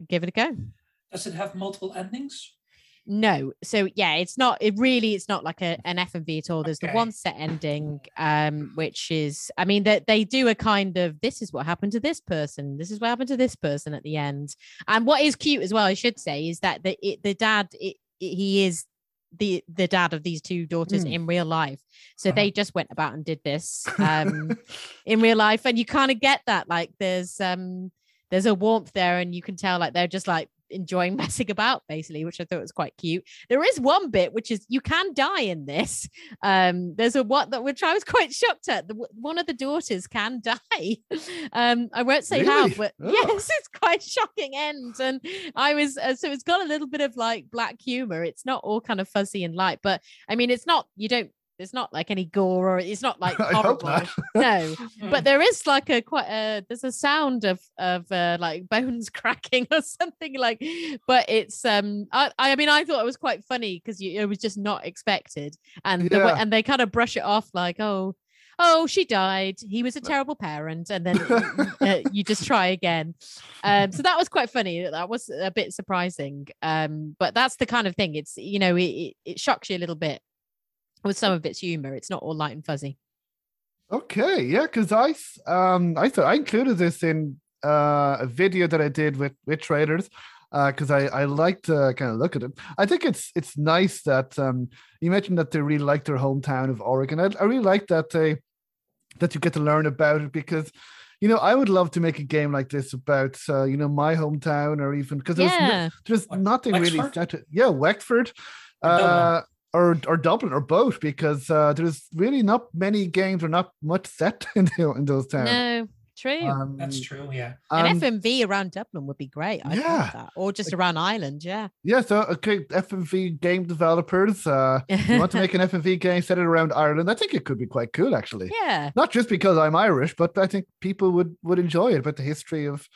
Give it a go. Does it have multiple endings? No. So yeah, it's not it really it's not like a, an FMV at all. There's okay. the one set ending, um, which is I mean that they, they do a kind of this is what happened to this person, this is what happened to this person at the end. And what is cute as well, I should say, is that the it, the dad it, it, he is the the dad of these two daughters mm. in real life. So uh-huh. they just went about and did this um, in real life, and you kind of get that. Like there's um there's a warmth there, and you can tell like they're just like enjoying messing about basically which i thought was quite cute. There is one bit which is you can die in this. Um there's a what that which i was quite shocked at. The, one of the daughters can die. Um i won't say really? how but oh. yes it's quite shocking end. And i was uh, so it's got a little bit of like black humor. It's not all kind of fuzzy and light but i mean it's not you don't there's not like any gore or it's not like horrible. no, but there is like a quite a there's a sound of of uh, like bones cracking or something like. But it's um I I mean I thought it was quite funny because it was just not expected. And yeah. the, and they kind of brush it off like oh oh she died. He was a terrible parent. And then uh, you just try again. Um so that was quite funny. That was a bit surprising. Um but that's the kind of thing. It's you know it, it shocks you a little bit with some of its humor. It's not all light and fuzzy. Okay, yeah, because I um I thought I included this in uh, a video that I did with with traders because uh, I I like to kind of look at it. I think it's it's nice that um you mentioned that they really like their hometown of Oregon. I, I really like that they that you get to learn about it because you know, I would love to make a game like this about, uh, you know, my hometown or even because there's, yeah. no, there's nothing Wexford? really started. Yeah, Wexford. Uh, or or Dublin or both because uh, there's really not many games or not much set in, the, in those towns. No, true. Um, That's true. Yeah. An FMV around Dublin would be great. I yeah. That. Or just around Ireland. Yeah. Yeah. So okay, FMV game developers, uh, you want to make an FMV game set it around Ireland? I think it could be quite cool, actually. Yeah. Not just because I'm Irish, but I think people would would enjoy it about the history of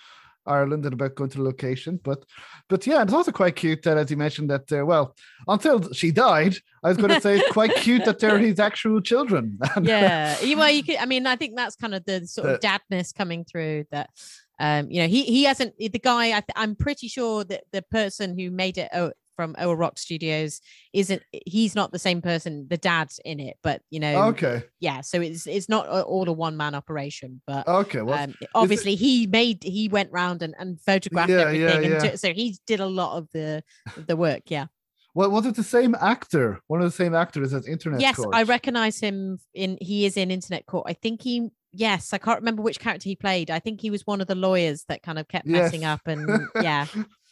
Ireland and about going to the location. But but yeah, it's also quite cute that as you mentioned that uh, well, until she died, I was going to say it's quite cute that they're his actual children. yeah, well, you could. I mean, I think that's kind of the sort of dadness coming through that. Um, you know, he he hasn't. The guy, I am pretty sure that the person who made it oh, from Oa Rock Studios isn't he's not the same person, the dad in it, but you know, okay, yeah. So it's it's not all a one man operation, but okay, well, um, obviously it... he made he went round and, and photographed yeah, everything, yeah, yeah. so he did a lot of the the work, yeah. Well, was it the same actor? One of the same actors as Internet yes, Court? I recognize him in he is in Internet Court. I think he yes, I can't remember which character he played. I think he was one of the lawyers that kind of kept yes. messing up and yeah.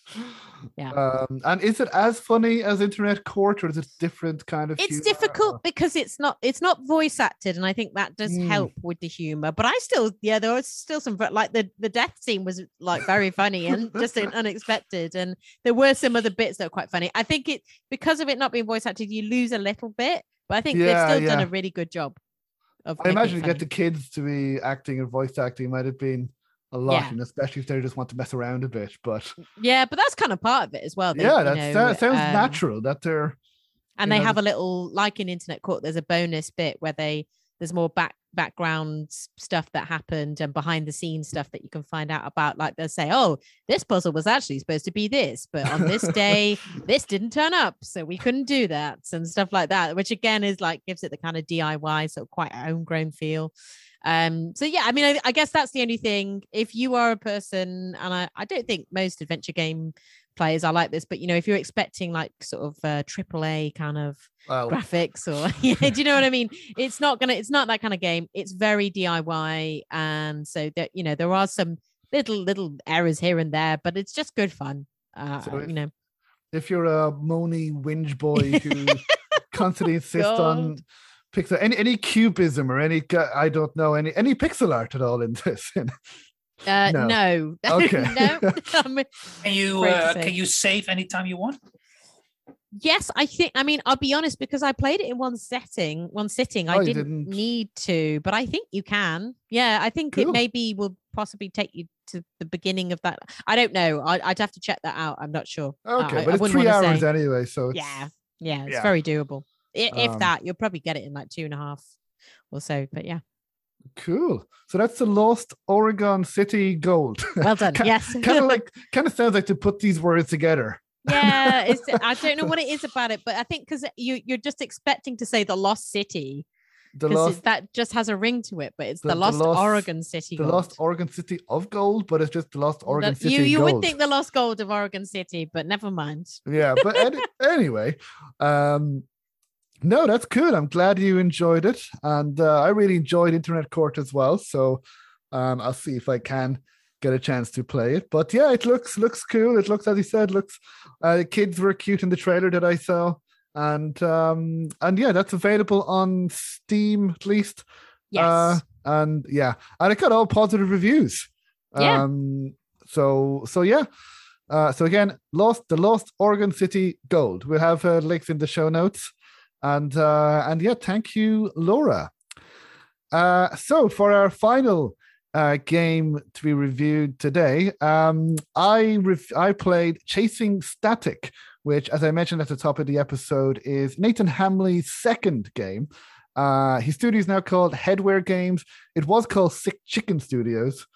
yeah um, and is it as funny as internet court or is it different kind of it's humor? difficult because it's not it's not voice acted and i think that does mm. help with the humor but i still yeah there was still some like the the death scene was like very funny and just unexpected and there were some other bits that were quite funny i think it because of it not being voice acted you lose a little bit but i think yeah, they've still yeah. done a really good job of i imagine to get the kids to be acting and voice acting might have been a lot, yeah. and especially if they just want to mess around a bit. But yeah, but that's kind of part of it as well. They, yeah, that sounds um, natural that they're and they know, have a little like in Internet Court. There's a bonus bit where they there's more back background stuff that happened and behind the scenes stuff that you can find out about. Like they'll say, "Oh, this puzzle was actually supposed to be this, but on this day, this didn't turn up, so we couldn't do that," and stuff like that. Which again is like gives it the kind of DIY, so quite homegrown feel. Um, so yeah, I mean, I, I, guess that's the only thing. If you are a person, and I, I don't think most adventure game players are like this, but you know, if you're expecting like sort of uh, AAA kind of graphics or yeah, do you know what I mean? It's not gonna, it's not that kind of game. It's very DIY, and so that you know, there are some little little errors here and there, but it's just good fun. Uh, so if, you know, if you're a moany whinge boy who constantly insists on pixel any any cubism or any I don't know any any pixel art at all in this. uh, no. no. Okay. no. can you uh, can you save anytime you want? Yes, I think. I mean, I'll be honest because I played it in one setting, one sitting. I oh, didn't, didn't, need to, but I think you can. Yeah, I think cool. it maybe will possibly take you to the beginning of that. I don't know. I, would have to check that out. I'm not sure. Okay, uh, but I, it's three hours say. anyway, so yeah, yeah, it's yeah. very doable if um, that you'll probably get it in like two and a half or so but yeah cool so that's the lost oregon city gold well done yes kind of like kind of sounds like to put these words together yeah it's i don't know what it is about it but i think because you you're just expecting to say the lost city the lost that just has a ring to it, but it's the, the, lost, the lost, Oregon City. The gold. lost Oregon City of gold, but it's just the lost Oregon the, City. You you gold. would think the lost gold of Oregon City, but never mind. Yeah, but any, anyway, um, no, that's cool. I'm glad you enjoyed it, and uh, I really enjoyed Internet Court as well. So um, I'll see if I can get a chance to play it. But yeah, it looks looks cool. It looks, as you said, looks. Uh, the kids were cute in the trailer that I saw, and um, and yeah, that's available on Steam at least. Yes. Uh, and yeah, and it got all positive reviews. Yeah. Um, so so yeah. Uh, so again, lost the Lost Oregon City Gold. We'll have uh, links in the show notes. And uh, and yeah, thank you, Laura. Uh, so for our final uh, game to be reviewed today, um, I ref- I played Chasing Static, which, as I mentioned at the top of the episode, is Nathan Hanley's second game. Uh, his studio is now called Headware Games. It was called Sick Chicken Studios,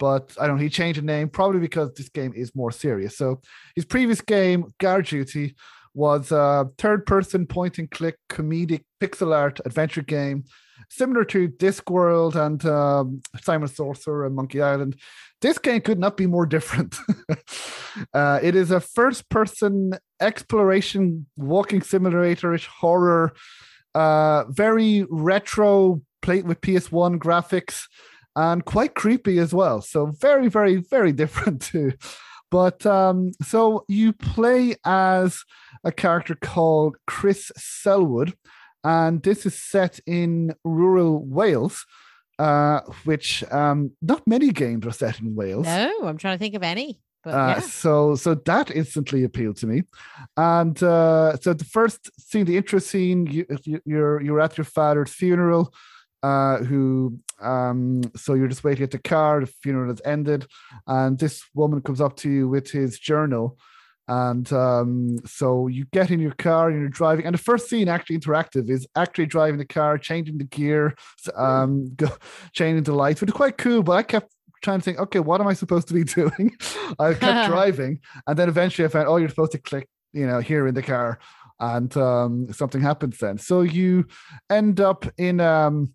but I don't know, he changed the name probably because this game is more serious. So his previous game, Guard Duty, was a third person point and click comedic pixel art adventure game similar to Discworld and um, Simon Sorcerer and Monkey Island. This game could not be more different. uh, it is a first person exploration walking simulator-ish horror, uh, very retro, plate with PS1 graphics, and quite creepy as well. So very, very, very different too. But um, so you play as a character called Chris Selwood, and this is set in rural Wales. Uh, which um, not many games are set in Wales. No, I'm trying to think of any. But uh. So so that instantly appealed to me, and uh, so the first scene, the intro scene, you, you're you're at your father's funeral, uh, who um, so you're just waiting at the car. The funeral has ended, and this woman comes up to you with his journal, and um, so you get in your car and you're driving. And the first scene, actually interactive, is actually driving the car, changing the gear, um, go, changing the lights, which is quite cool. But I kept trying to think, okay, what am I supposed to be doing? I kept driving, and then eventually I found, oh, you're supposed to click, you know, here in the car, and um, something happens then. So you end up in um,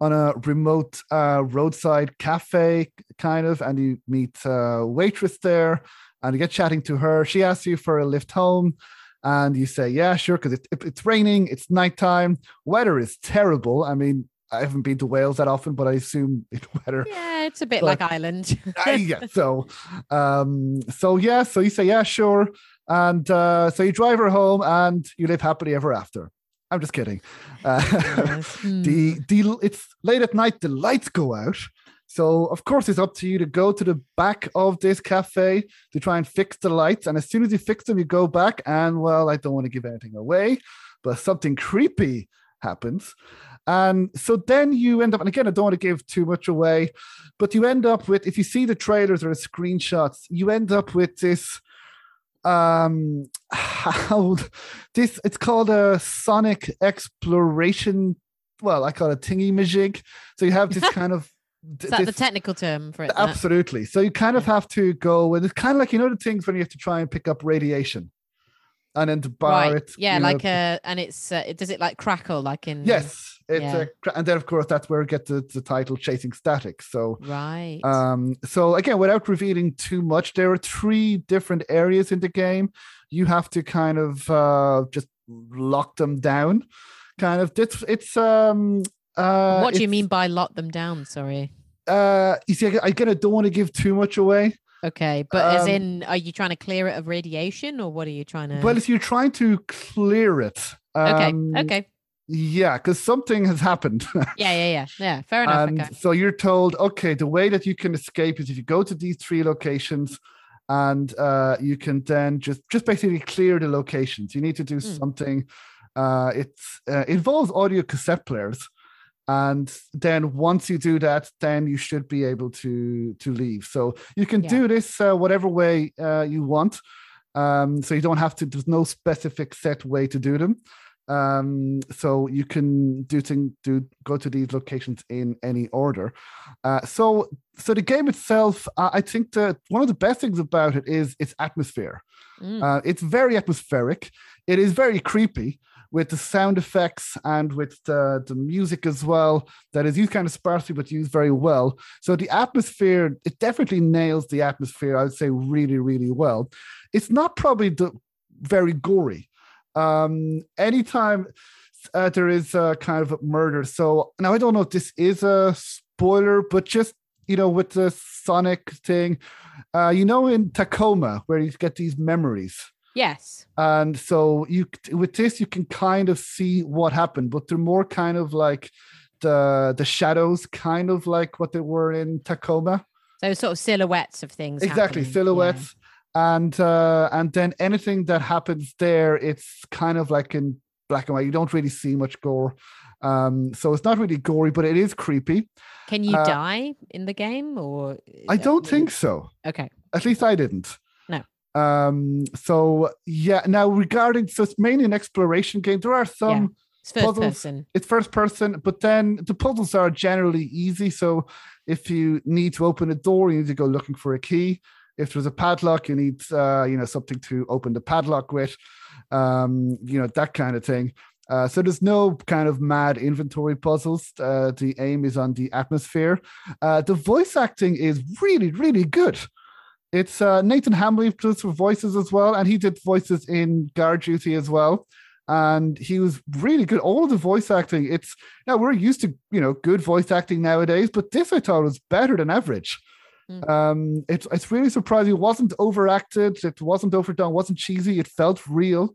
on a remote uh, roadside cafe, kind of, and you meet a waitress there and you get chatting to her. She asks you for a lift home, and you say, "Yeah, sure," because it, it, it's raining, it's nighttime, weather is terrible. I mean, I haven't been to Wales that often, but I assume it's weather. Yeah, it's a bit but, like Ireland. uh, yeah, so, um, so yeah, so you say, "Yeah, sure," and uh, so you drive her home, and you live happily ever after. I'm just kidding. Uh, yes. the the it's late at night. The lights go out so, of course, it's up to you to go to the back of this cafe to try and fix the lights. And as soon as you fix them, you go back, and well, I don't want to give anything away, but something creepy happens. And so then you end up, and again, I don't want to give too much away, but you end up with, if you see the trailers or the screenshots, you end up with this um how this it's called a sonic exploration well i call it tingy majig so you have this kind of is that this, the technical term for it? Absolutely. So you kind of have to go, and it's kind of like you know the things when you have to try and pick up radiation, and then to bar right. it. Yeah, like know, a, and it's uh, does it like crackle like in? Yes, it's yeah. a, and then of course that's where it gets the, the title "Chasing Static." So right. Um. So again, without revealing too much, there are three different areas in the game. You have to kind of uh just lock them down. Kind of. It's it's um uh, what do you mean by lock them down? Sorry. Uh, you see, I, again, I don't want to give too much away. Okay, but um, as in, are you trying to clear it of radiation, or what are you trying to? Well, if you're trying to clear it. Um, okay. Okay. Yeah, because something has happened. yeah, yeah, yeah, yeah. Fair enough. And okay. so you're told, okay, the way that you can escape is if you go to these three locations, and uh, you can then just just basically clear the locations. You need to do mm. something. Uh, it's uh, involves audio cassette players and then once you do that then you should be able to to leave so you can yeah. do this uh, whatever way uh, you want um, so you don't have to there's no specific set way to do them um, so you can do thing do go to these locations in any order uh, so so the game itself uh, i think that one of the best things about it is its atmosphere mm. Uh, it's very atmospheric it is very creepy with the sound effects and with the, the music as well that is used kind of sparsely but used very well. So the atmosphere, it definitely nails the atmosphere, I would say, really, really well. It's not probably the, very gory. Um, anytime uh, there is a kind of murder. So now I don't know if this is a spoiler, but just you know, with the Sonic thing, uh, you know, in Tacoma where you get these memories. Yes. And so you with this you can kind of see what happened, but they're more kind of like the the shadows, kind of like what they were in Tacoma. So sort of silhouettes of things. Exactly, happening. silhouettes. And uh, and then anything that happens there, it's kind of like in black and white. You don't really see much gore. Um, so it's not really gory, but it is creepy. Can you uh, die in the game or I don't think so. Okay. At least I didn't. No. Um, so yeah, now regarding so it's mainly an exploration game. There are some yeah. It's first puzzles. person. It's first person, but then the puzzles are generally easy. So if you need to open a door, you need to go looking for a key. If there's a padlock, you need uh, you know something to open the padlock with. Um, you know that kind of thing. Uh, so there's no kind of mad inventory puzzles. Uh, the aim is on the atmosphere. Uh, the voice acting is really, really good. It's uh, Nathan Hanley does for voices as well, and he did voices in Guard Duty as well. And he was really good. All the voice acting, it's now we're used to you know good voice acting nowadays, but this I thought was better than average. Mm. Um, it's it's really surprising. It wasn't overacted. It wasn't overdone. wasn't cheesy. It felt real.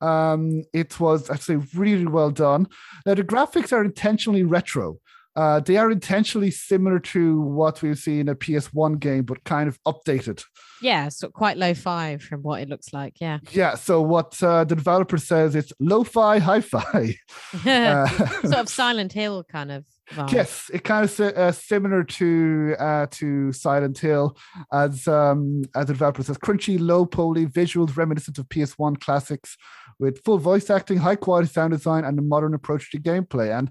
Um, it was actually really well done. Now the graphics are intentionally retro. Uh, they are intentionally similar to what we see in a PS1 game, but kind of updated. Yeah, so quite low fi from what it looks like. Yeah. Yeah. So what uh, the developer says, it's lo-fi, hi-fi. uh, sort of Silent Hill kind of. Vibe. Yes, it kind of uh, similar to uh, to Silent Hill, as um, as the developer says, crunchy, low poly visuals reminiscent of PS1 classics, with full voice acting, high quality sound design, and a modern approach to gameplay. And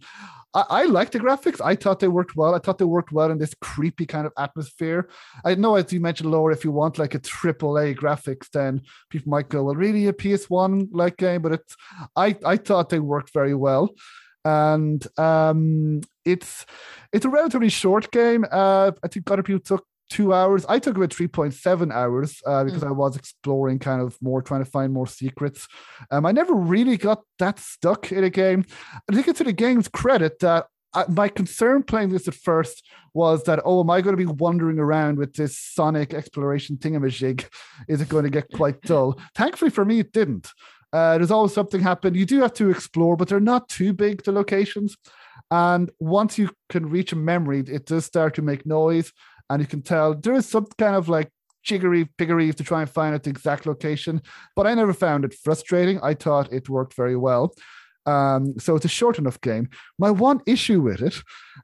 I, I like the graphics. I thought they worked well. I thought they worked well in this creepy kind of atmosphere. I know, as you mentioned, Laura, if you want like a triple A graphics, then people might go, well, really a PS1 like game, but it's I I thought they worked very well. And um, it's it's a relatively short game. Uh, I think other people took two hours. I took about 3.7 hours uh, because mm. I was exploring kind of more, trying to find more secrets. Um, I never really got that stuck in a game. I think it's to the game's credit that I, my concern playing this at first was that, oh, am I going to be wandering around with this Sonic exploration thingamajig? Is it going to get quite dull? Thankfully for me, it didn't. Uh, there's always something happen. You do have to explore, but they're not too big, the locations. And once you can reach a memory, it does start to make noise and you can tell there is some kind of like jiggery piggery to try and find out the exact location. But I never found it frustrating. I thought it worked very well. Um, so it's a short enough game. My one issue with it,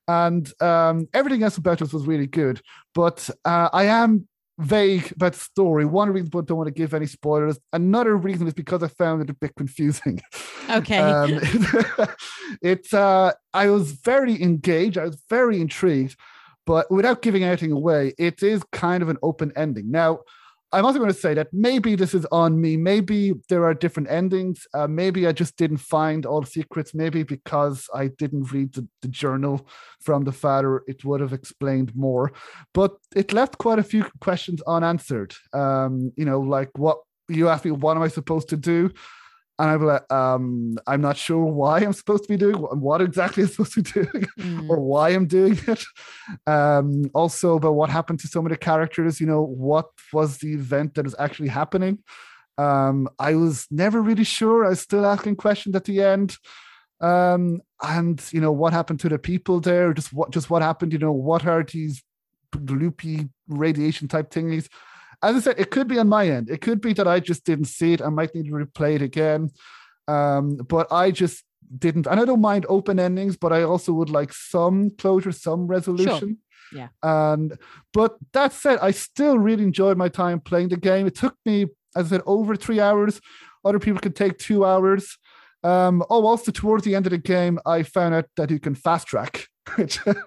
and um, everything else about it was really good, but uh, I am vague about the story. One reason I don't want to give any spoilers. Another reason is because I found it a bit confusing. Okay. Um, it's uh, I was very engaged. I was very intrigued, but without giving anything away, it is kind of an open ending. Now, I'm also going to say that maybe this is on me. Maybe there are different endings. Uh, maybe I just didn't find all the secrets. Maybe because I didn't read the, the journal from the father, it would have explained more. But it left quite a few questions unanswered. Um, you know, like what you asked me, what am I supposed to do? And I'm like, um, I'm not sure why I'm supposed to be doing what exactly I'm supposed to be doing mm. or why I'm doing it. Um, also about what happened to some of the characters, you know, what was the event that is actually happening. Um, I was never really sure. I was still asking questions at the end. Um, and you know, what happened to the people there? Just what just what happened, you know, what are these loopy radiation type thingies? As I said, it could be on my end. It could be that I just didn't see it. I might need to replay it again. Um, but I just didn't. And I don't mind open endings, but I also would like some closure, some resolution. Sure. Yeah. And but that said, I still really enjoyed my time playing the game. It took me, as I said, over three hours. Other people could take two hours. Um, oh, also towards the end of the game, I found out that you can fast track.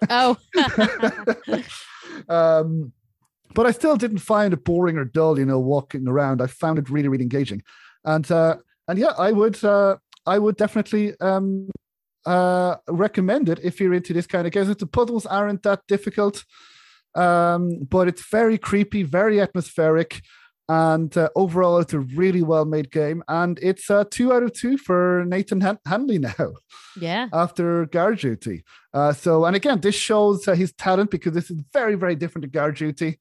oh. um, but I still didn't find it boring or dull. You know, walking around, I found it really, really engaging, and uh, and yeah, I would uh, I would definitely um, uh, recommend it if you're into this kind of games. The puzzles aren't that difficult, um, but it's very creepy, very atmospheric, and uh, overall, it's a really well made game. And it's uh, two out of two for Nathan Han- Hanley now. Yeah. After Guard Duty. Uh, so, and again, this shows uh, his talent because this is very, very different to Guard Duty,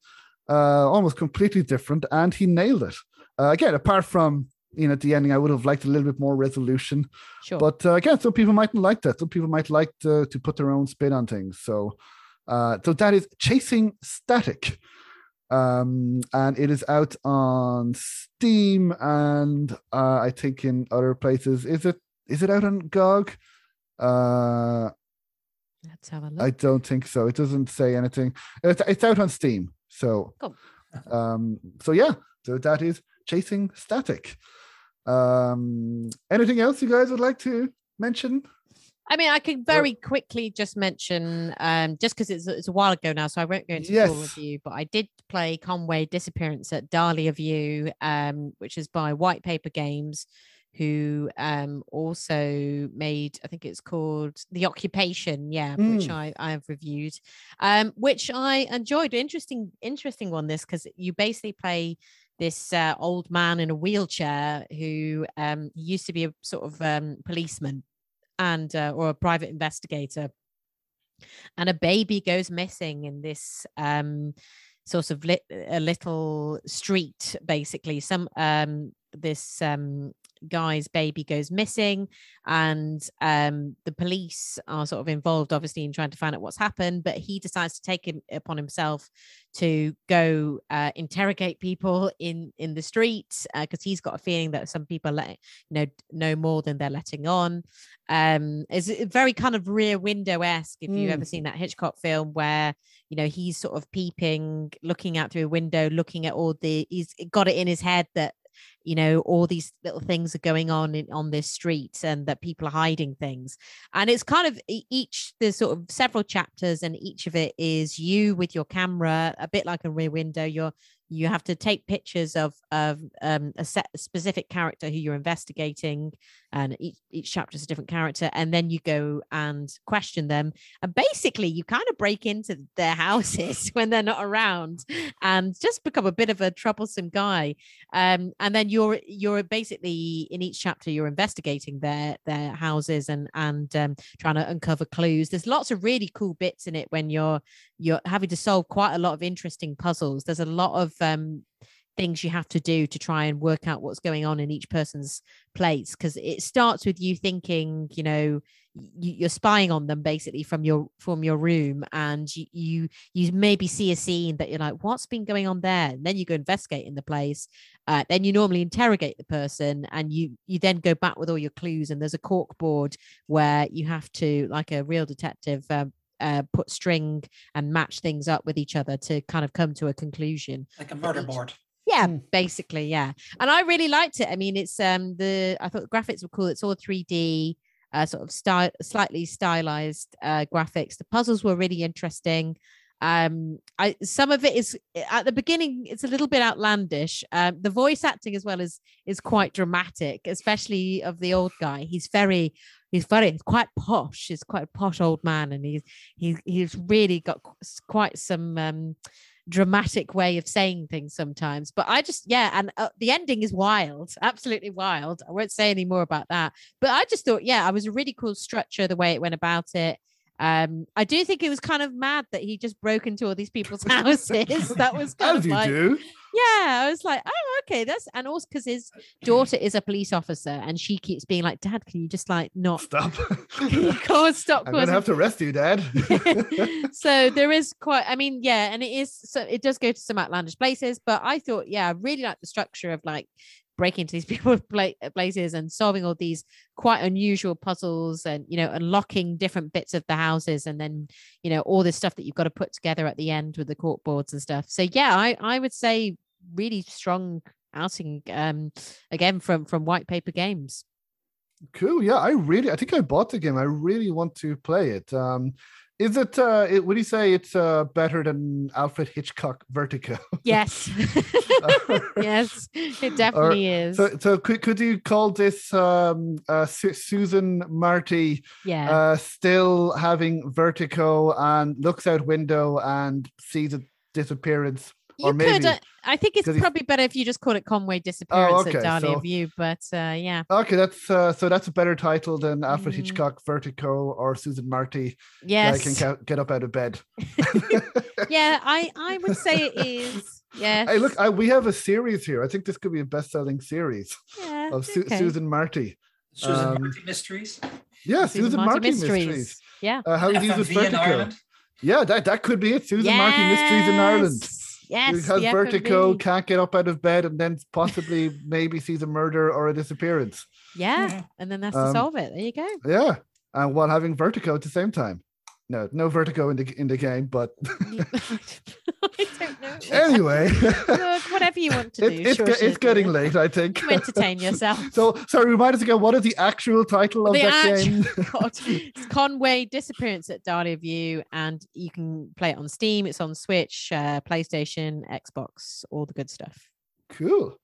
uh, almost completely different, and he nailed it. Uh, again, apart from you know, at the ending, I would have liked a little bit more resolution. Sure. But uh, again, some people mightn't like that. Some people might like to, to put their own spin on things. So, uh, so that is Chasing Static. Um, and it is out on Steam and uh, I think in other places. Is it is it out on GOG? Uh, Let's have a look. I don't think so. It doesn't say anything. It's, it's out on Steam. So, cool. um, so yeah. So that is Chasing Static. Um, anything else you guys would like to mention? I mean, I can very quickly just mention, um, just because it's, it's a while ago now, so I won't go into yes. full review, but I did play Conway Disappearance at Dahlia View, um, which is by White Paper Games, who um, also made, I think it's called The Occupation, yeah, mm. which I, I have reviewed, um, which I enjoyed. Interesting, interesting one, this, because you basically play this uh, old man in a wheelchair who um, used to be a sort of um, policeman and uh, or a private investigator and a baby goes missing in this um, sort of lit, a little street basically some um, this um, guy's baby goes missing and um, the police are sort of involved obviously in trying to find out what's happened but he decides to take it upon himself to go uh, interrogate people in in the streets because uh, he's got a feeling that some people let you know know more than they're letting on um is very kind of rear window esque if you've mm. ever seen that hitchcock film where you know he's sort of peeping looking out through a window looking at all the he's got it in his head that you know all these little things are going on in, on this street and that people are hiding things. And it's kind of each there's sort of several chapters and each of it is you with your camera a bit like a rear window you're you have to take pictures of of um, a set a specific character who you're investigating and each, each chapter is a different character and then you go and question them and basically you kind of break into their houses when they're not around and just become a bit of a troublesome guy. Um, and then you're you're basically in each chapter you're investigating their their houses and and um, trying to uncover clues. There's lots of really cool bits in it when you're you're having to solve quite a lot of interesting puzzles. There's a lot of um, things you have to do to try and work out what's going on in each person's place because it starts with you thinking you know you, are spying on them basically from your from your room and you, you you maybe see a scene that you're like what's been going on there? And then you go investigate in the place uh, then you normally interrogate the person and you you then go back with all your clues and there's a cork board where you have to like a real detective um, uh, put string and match things up with each other to kind of come to a conclusion. Like a murder each, board. Yeah, mm. basically, yeah. And I really liked it. I mean, it's um the I thought the graphics were cool. It's all 3D, uh, sort of style, slightly stylized uh, graphics. The puzzles were really interesting um i some of it is at the beginning it's a little bit outlandish um the voice acting as well is is quite dramatic especially of the old guy he's very he's funny. he's quite posh he's quite a posh old man and he's he's he's really got quite some um dramatic way of saying things sometimes but i just yeah and uh, the ending is wild absolutely wild i won't say any more about that but i just thought yeah i was a really cool structure the way it went about it um, I do think it was kind of mad that he just broke into all these people's houses. that was kind As of like, do. yeah, I was like, oh, okay, that's and also because his daughter is a police officer and she keeps being like, Dad, can you just like not stop? Can stop? I'm gonna have to arrest you, Dad. so there is quite, I mean, yeah, and it is so it does go to some outlandish places, but I thought, yeah, I really like the structure of like breaking into these people's places and solving all these quite unusual puzzles and you know unlocking different bits of the houses and then you know all this stuff that you've got to put together at the end with the court boards and stuff. So yeah i i would say really strong outing um again from from white paper games. Cool. Yeah i really i think i bought the game. I really want to play it. Um is it, uh, it, would you say it's uh, better than Alfred Hitchcock Vertigo? Yes. yes, it definitely or, is. So, so could, could you call this um, uh, Su- Susan Marty yeah. uh, still having vertigo and looks out window and sees a disappearance? You or maybe, could. Uh, I think it's probably better if you just call it Conway Disappearance oh, okay, at Dahlia so, View. But uh, yeah. Okay, that's uh, so that's a better title than Alfred mm. Hitchcock Vertigo or Susan Marty. Yes, I can get up out of bed. yeah, I I would say it is. Yeah. Hey, look, I, we have a series here. I think this could be a best-selling series yeah, of Su- okay. Susan Marty. Susan um, Marty Mysteries. Yeah, Susan, Susan Marty, Marty Mysteries. Mysteries. Yeah. Uh, how FMV with Vertigo? Yeah, that, that could be it. Susan yes. Marty Mysteries in Ireland. Yes, has vertigo, can't get up out of bed, and then possibly maybe sees a murder or a disappearance. Yeah, and then that's um, to solve it. There you go. Yeah, and while having vertigo at the same time. No, no vertigo in the in the game, but I don't know. Anyway, Look, whatever you want to do. It, it's, sure, ge- it's getting late, I think. To entertain yourself. So, sorry, remind us again. What is the actual title of the that actual, game? God, it's Conway Disappearance at Dahlia View, and you can play it on Steam. It's on Switch, uh, PlayStation, Xbox, all the good stuff. Cool.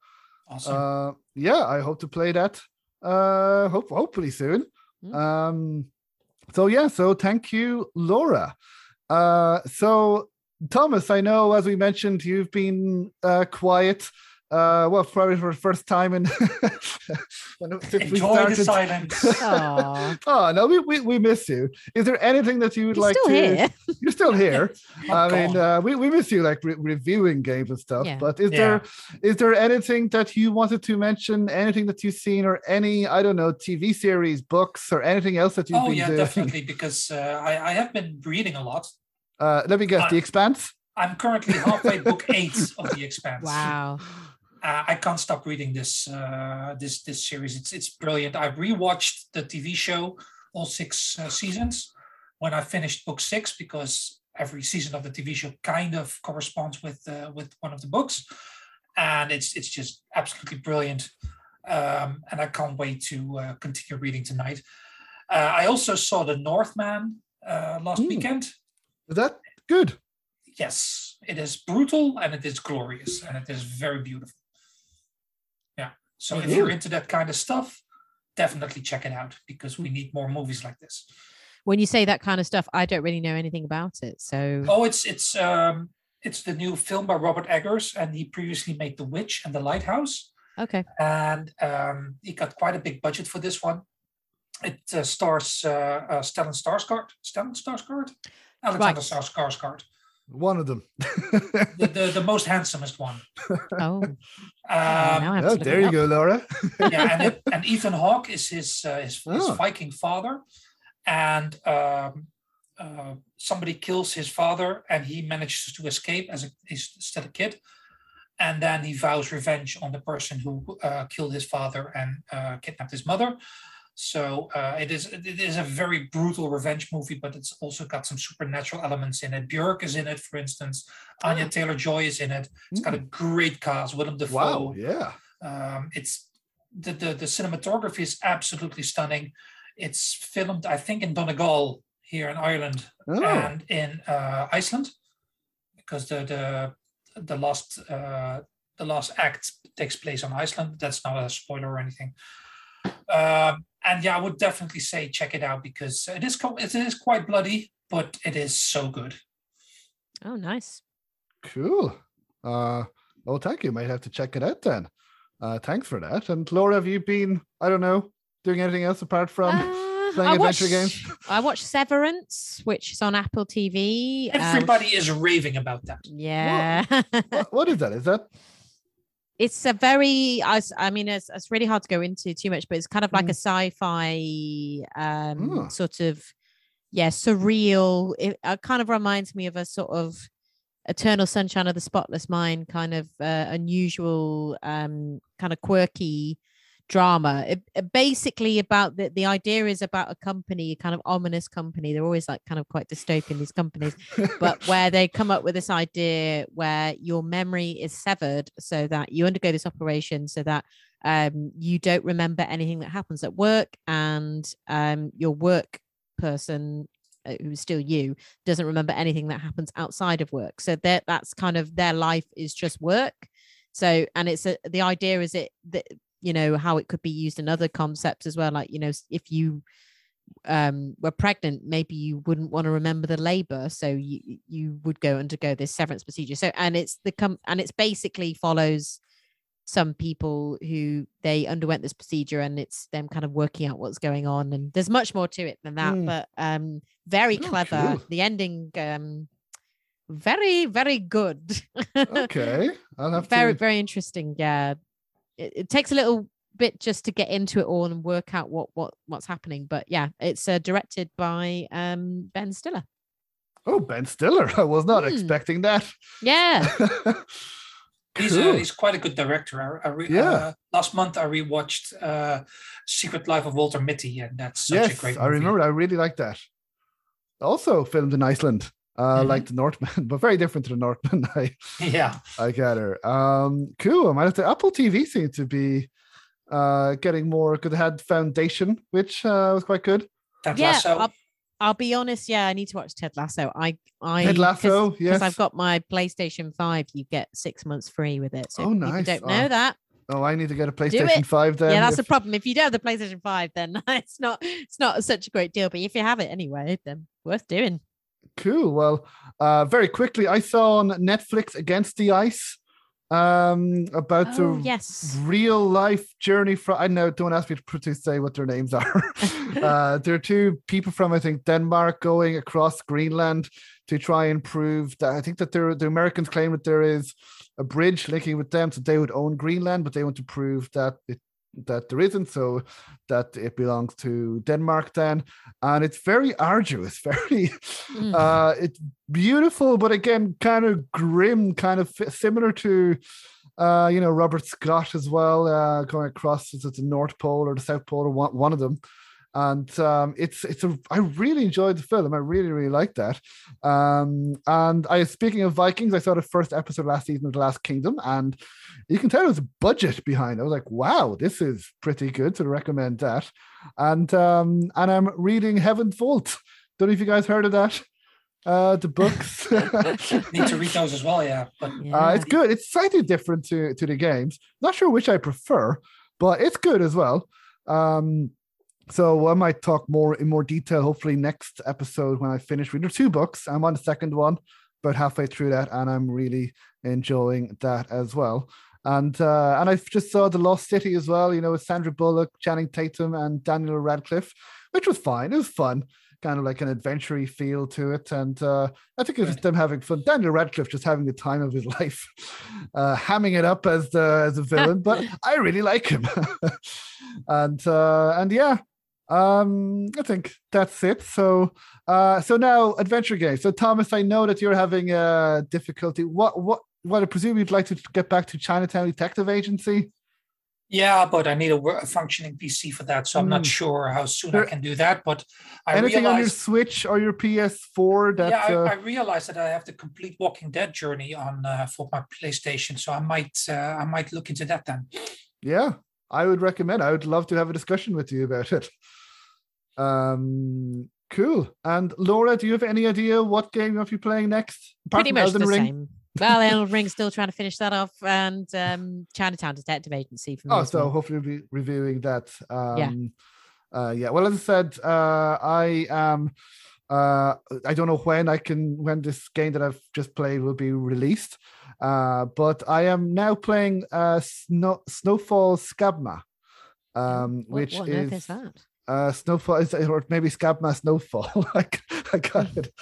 Awesome. Uh, yeah, I hope to play that. Uh, hope hopefully soon. Mm. Um so yeah, so thank you, Laura. Uh, so Thomas, I know as we mentioned, you've been uh, quiet uh, well, probably for the first time in when since we started. the silence. oh no, we, we we miss you. Is there anything that you would you're like to? Here. You're still here. oh, I mean, uh, we we miss you, like re- reviewing games and stuff. Yeah. But is yeah. there is there anything that you wanted to mention? Anything that you've seen, or any I don't know, TV series, books, or anything else that you've been doing. oh, been yeah, doing? definitely, because uh, I I have been reading a lot. Uh, let me guess, The Expanse. I'm currently halfway book eight of The Expanse. Wow uh, I can't stop reading this uh, this this series. It's it's brilliant. I've rewatched the TV show all six uh, seasons when I finished book six because every season of the TV show kind of corresponds with uh, with one of the books, and it's it's just absolutely brilliant. Um, and I can't wait to uh, continue reading tonight. Uh, I also saw The Northman last weekend. Is that good? Yes, it is brutal and it is glorious and it is very beautiful. So if you're into that kind of stuff, definitely check it out because we need more movies like this. When you say that kind of stuff, I don't really know anything about it. So oh, it's it's um it's the new film by Robert Eggers, and he previously made The Witch and The Lighthouse. Okay. And um, he got quite a big budget for this one. It uh, stars uh, uh, Stellan Skarsgård. Stellan Skarsgård. Alexander right. Skarsgård. One of them. the, the, the most handsomest one. Oh. Um, oh there you go, Laura. yeah, and, it, and Ethan Hawke is his uh, his, oh. his, Viking father, and um, uh, somebody kills his father, and he manages to escape as a he's still a kid, and then he vows revenge on the person who uh, killed his father and uh, kidnapped his mother. So uh, it is it is a very brutal revenge movie, but it's also got some supernatural elements in it. Björk is in it, for instance. Anya oh. Taylor Joy is in it. It's got a hmm. great cast. Willem Dafoe. Wow, yeah. Um, it's the, the the cinematography is absolutely stunning. It's filmed, I think, in Donegal here in Ireland oh. and in uh, Iceland, because the the the last uh, the last act takes place on Iceland. That's not a spoiler or anything. Um, and yeah, I would definitely say check it out because it is it is quite bloody, but it is so good. Oh, nice. Cool. Uh, well, thank you. Might have to check it out then. Uh, thanks for that. And Laura, have you been? I don't know, doing anything else apart from? Uh, playing I adventure watched, games? I watched Severance, which is on Apple TV. Everybody um, is raving about that. Yeah. What, what, what is that? Is that it's a very I, I mean it's, it's really hard to go into too much but it's kind of like mm. a sci-fi um oh. sort of yeah surreal it, it, kind of reminds me of a sort of eternal sunshine of the spotless mind kind of uh, unusual um kind of quirky drama. It, it basically about the, the idea is about a company, a kind of ominous company. They're always like kind of quite dystopian, these companies, but where they come up with this idea where your memory is severed so that you undergo this operation so that um, you don't remember anything that happens at work and um, your work person uh, who's still you doesn't remember anything that happens outside of work so that that's kind of their life is just work so and it's a, the idea is it that you know how it could be used in other concepts as well like you know if you um were pregnant maybe you wouldn't want to remember the labor so you you would go undergo this severance procedure so and it's the come and it's basically follows some people who they underwent this procedure and it's them kind of working out what's going on and there's much more to it than that mm. but um very oh, clever cool. the ending um very very good okay i'll have very to... very interesting yeah it, it, takes a little bit just to get into it all and work out what what what's happening but yeah it's uh, directed by um ben stiller oh ben stiller i was not mm. expecting that yeah He's cool. a, he's quite a good director. I, I re, yeah. Uh, last month I rewatched uh, Secret Life of Walter Mitty, and that's such yes, a great. Movie. I remember. I really like that. Also filmed in Iceland, uh, mm-hmm. like the Northman, but very different to the Northman. I, yeah, I get her. Um, cool. I might have to. Apple TV seemed to be uh, getting more. Good had Foundation, which uh, was quite good. Ted yeah, Lasso. I'll be honest. Yeah, I need to watch Ted Lasso. I, I Ted Lasso. Cause, yes, I've got my PlayStation Five. You get six months free with it. So oh, nice. don't know oh. that. Oh, I need to get a PlayStation Five then. Yeah, that's if... the problem. If you don't have the PlayStation Five, then it's not it's not such a great deal. But if you have it anyway, then worth doing. Cool. Well, uh, very quickly, I saw on Netflix Against the Ice um about oh, the yes real life journey from i know don't ask me to, to say what their names are uh there are two people from i think denmark going across greenland to try and prove that i think that there the americans claim that there is a bridge linking with them so they would own greenland but they want to prove that it that there isn't, so that it belongs to Denmark then. And it's very arduous, very mm. uh it's beautiful, but again, kind of grim, kind of similar to uh, you know, Robert Scott as well, uh, going across is it the North Pole or the South Pole or one, one of them and um, it's it's a I really enjoyed the film. I really really liked that. Um, and I speaking of Vikings, I saw the first episode last season of The Last Kingdom, and you can tell there's a budget behind. It. I was like, wow, this is pretty good. To recommend that. And um, and I'm reading Heaven's Vault. Don't know if you guys heard of that. Uh, the books need to read those as well. Yeah, but yeah. Uh, it's good. It's slightly different to to the games. Not sure which I prefer, but it's good as well. Um, so I might talk more in more detail, hopefully next episode when I finish reading two books. I'm on the second one, about halfway through that, and I'm really enjoying that as well. And uh, and I just saw the Lost City as well. You know, with Sandra Bullock, Channing Tatum, and Daniel Radcliffe, which was fine. It was fun, kind of like an adventure feel to it. And uh, I think it was them having fun. Daniel Radcliffe just having the time of his life, uh, hamming it up as the as a villain. but I really like him. and uh, and yeah, um, I think that's it. So, uh, so now adventure game So, Thomas, I know that you're having a uh, difficulty. What, what, what? I presume you'd like to get back to Chinatown Detective Agency. Yeah, but I need a, a functioning PC for that, so I'm mm. not hmm. sure how soon there, I can do that. But I anything realized, on your Switch or your PS4? That yeah, I, uh, I, realized that I have the complete Walking Dead journey on uh, for my PlayStation, so I might uh, I might look into that then. Yeah, I would recommend. I would love to have a discussion with you about it. Um, cool. And Laura, do you have any idea what game are you playing next? Apart Pretty much Elden the Ring? same. Well, Elden Ring still trying to finish that off, and um, Chinatown Detective Agency. For me oh, so well. hopefully we'll be reviewing that. Um, yeah. Uh, yeah. Well, as I said, uh, I am. Uh, I don't know when I can when this game that I've just played will be released, uh, but I am now playing uh, Snow, Snowfall Skábma, um, what, which what is, is that? uh snowfall is or maybe Skábma snowfall like i got it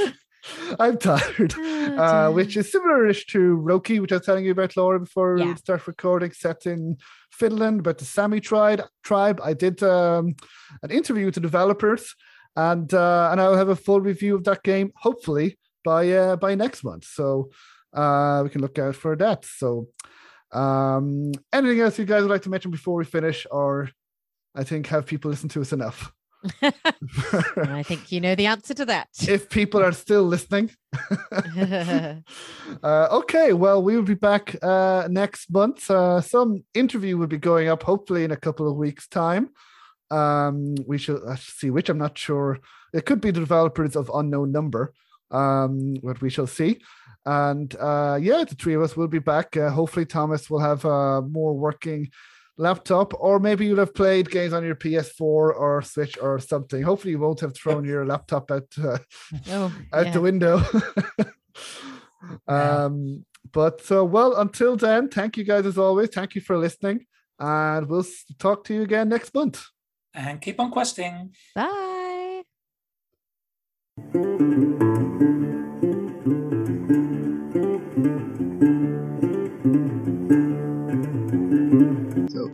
i'm tired oh, uh which is similar-ish to Röki which i was telling you about laura before yeah. we start recording set in finland but the sami tribe tribe i did um an interview with the developers and uh and i'll have a full review of that game hopefully by uh by next month so uh we can look out for that so um anything else you guys would like to mention before we finish or I think have people listen to us enough. I think you know the answer to that. If people are still listening. uh, okay, well, we will be back uh, next month. Uh, some interview will be going up, hopefully, in a couple of weeks' time. Um, we shall see which I'm not sure. It could be the developers of unknown number. Um, but we shall see. And uh, yeah, the three of us will be back. Uh, hopefully, Thomas will have a more working laptop, or maybe you'll have played games on your PS4 or Switch or something. Hopefully, you won't have thrown your laptop out uh, oh, out yeah. the window. um, but so well, until then, thank you guys as always. Thank you for listening, and we'll talk to you again next month. And keep on questing. Bye.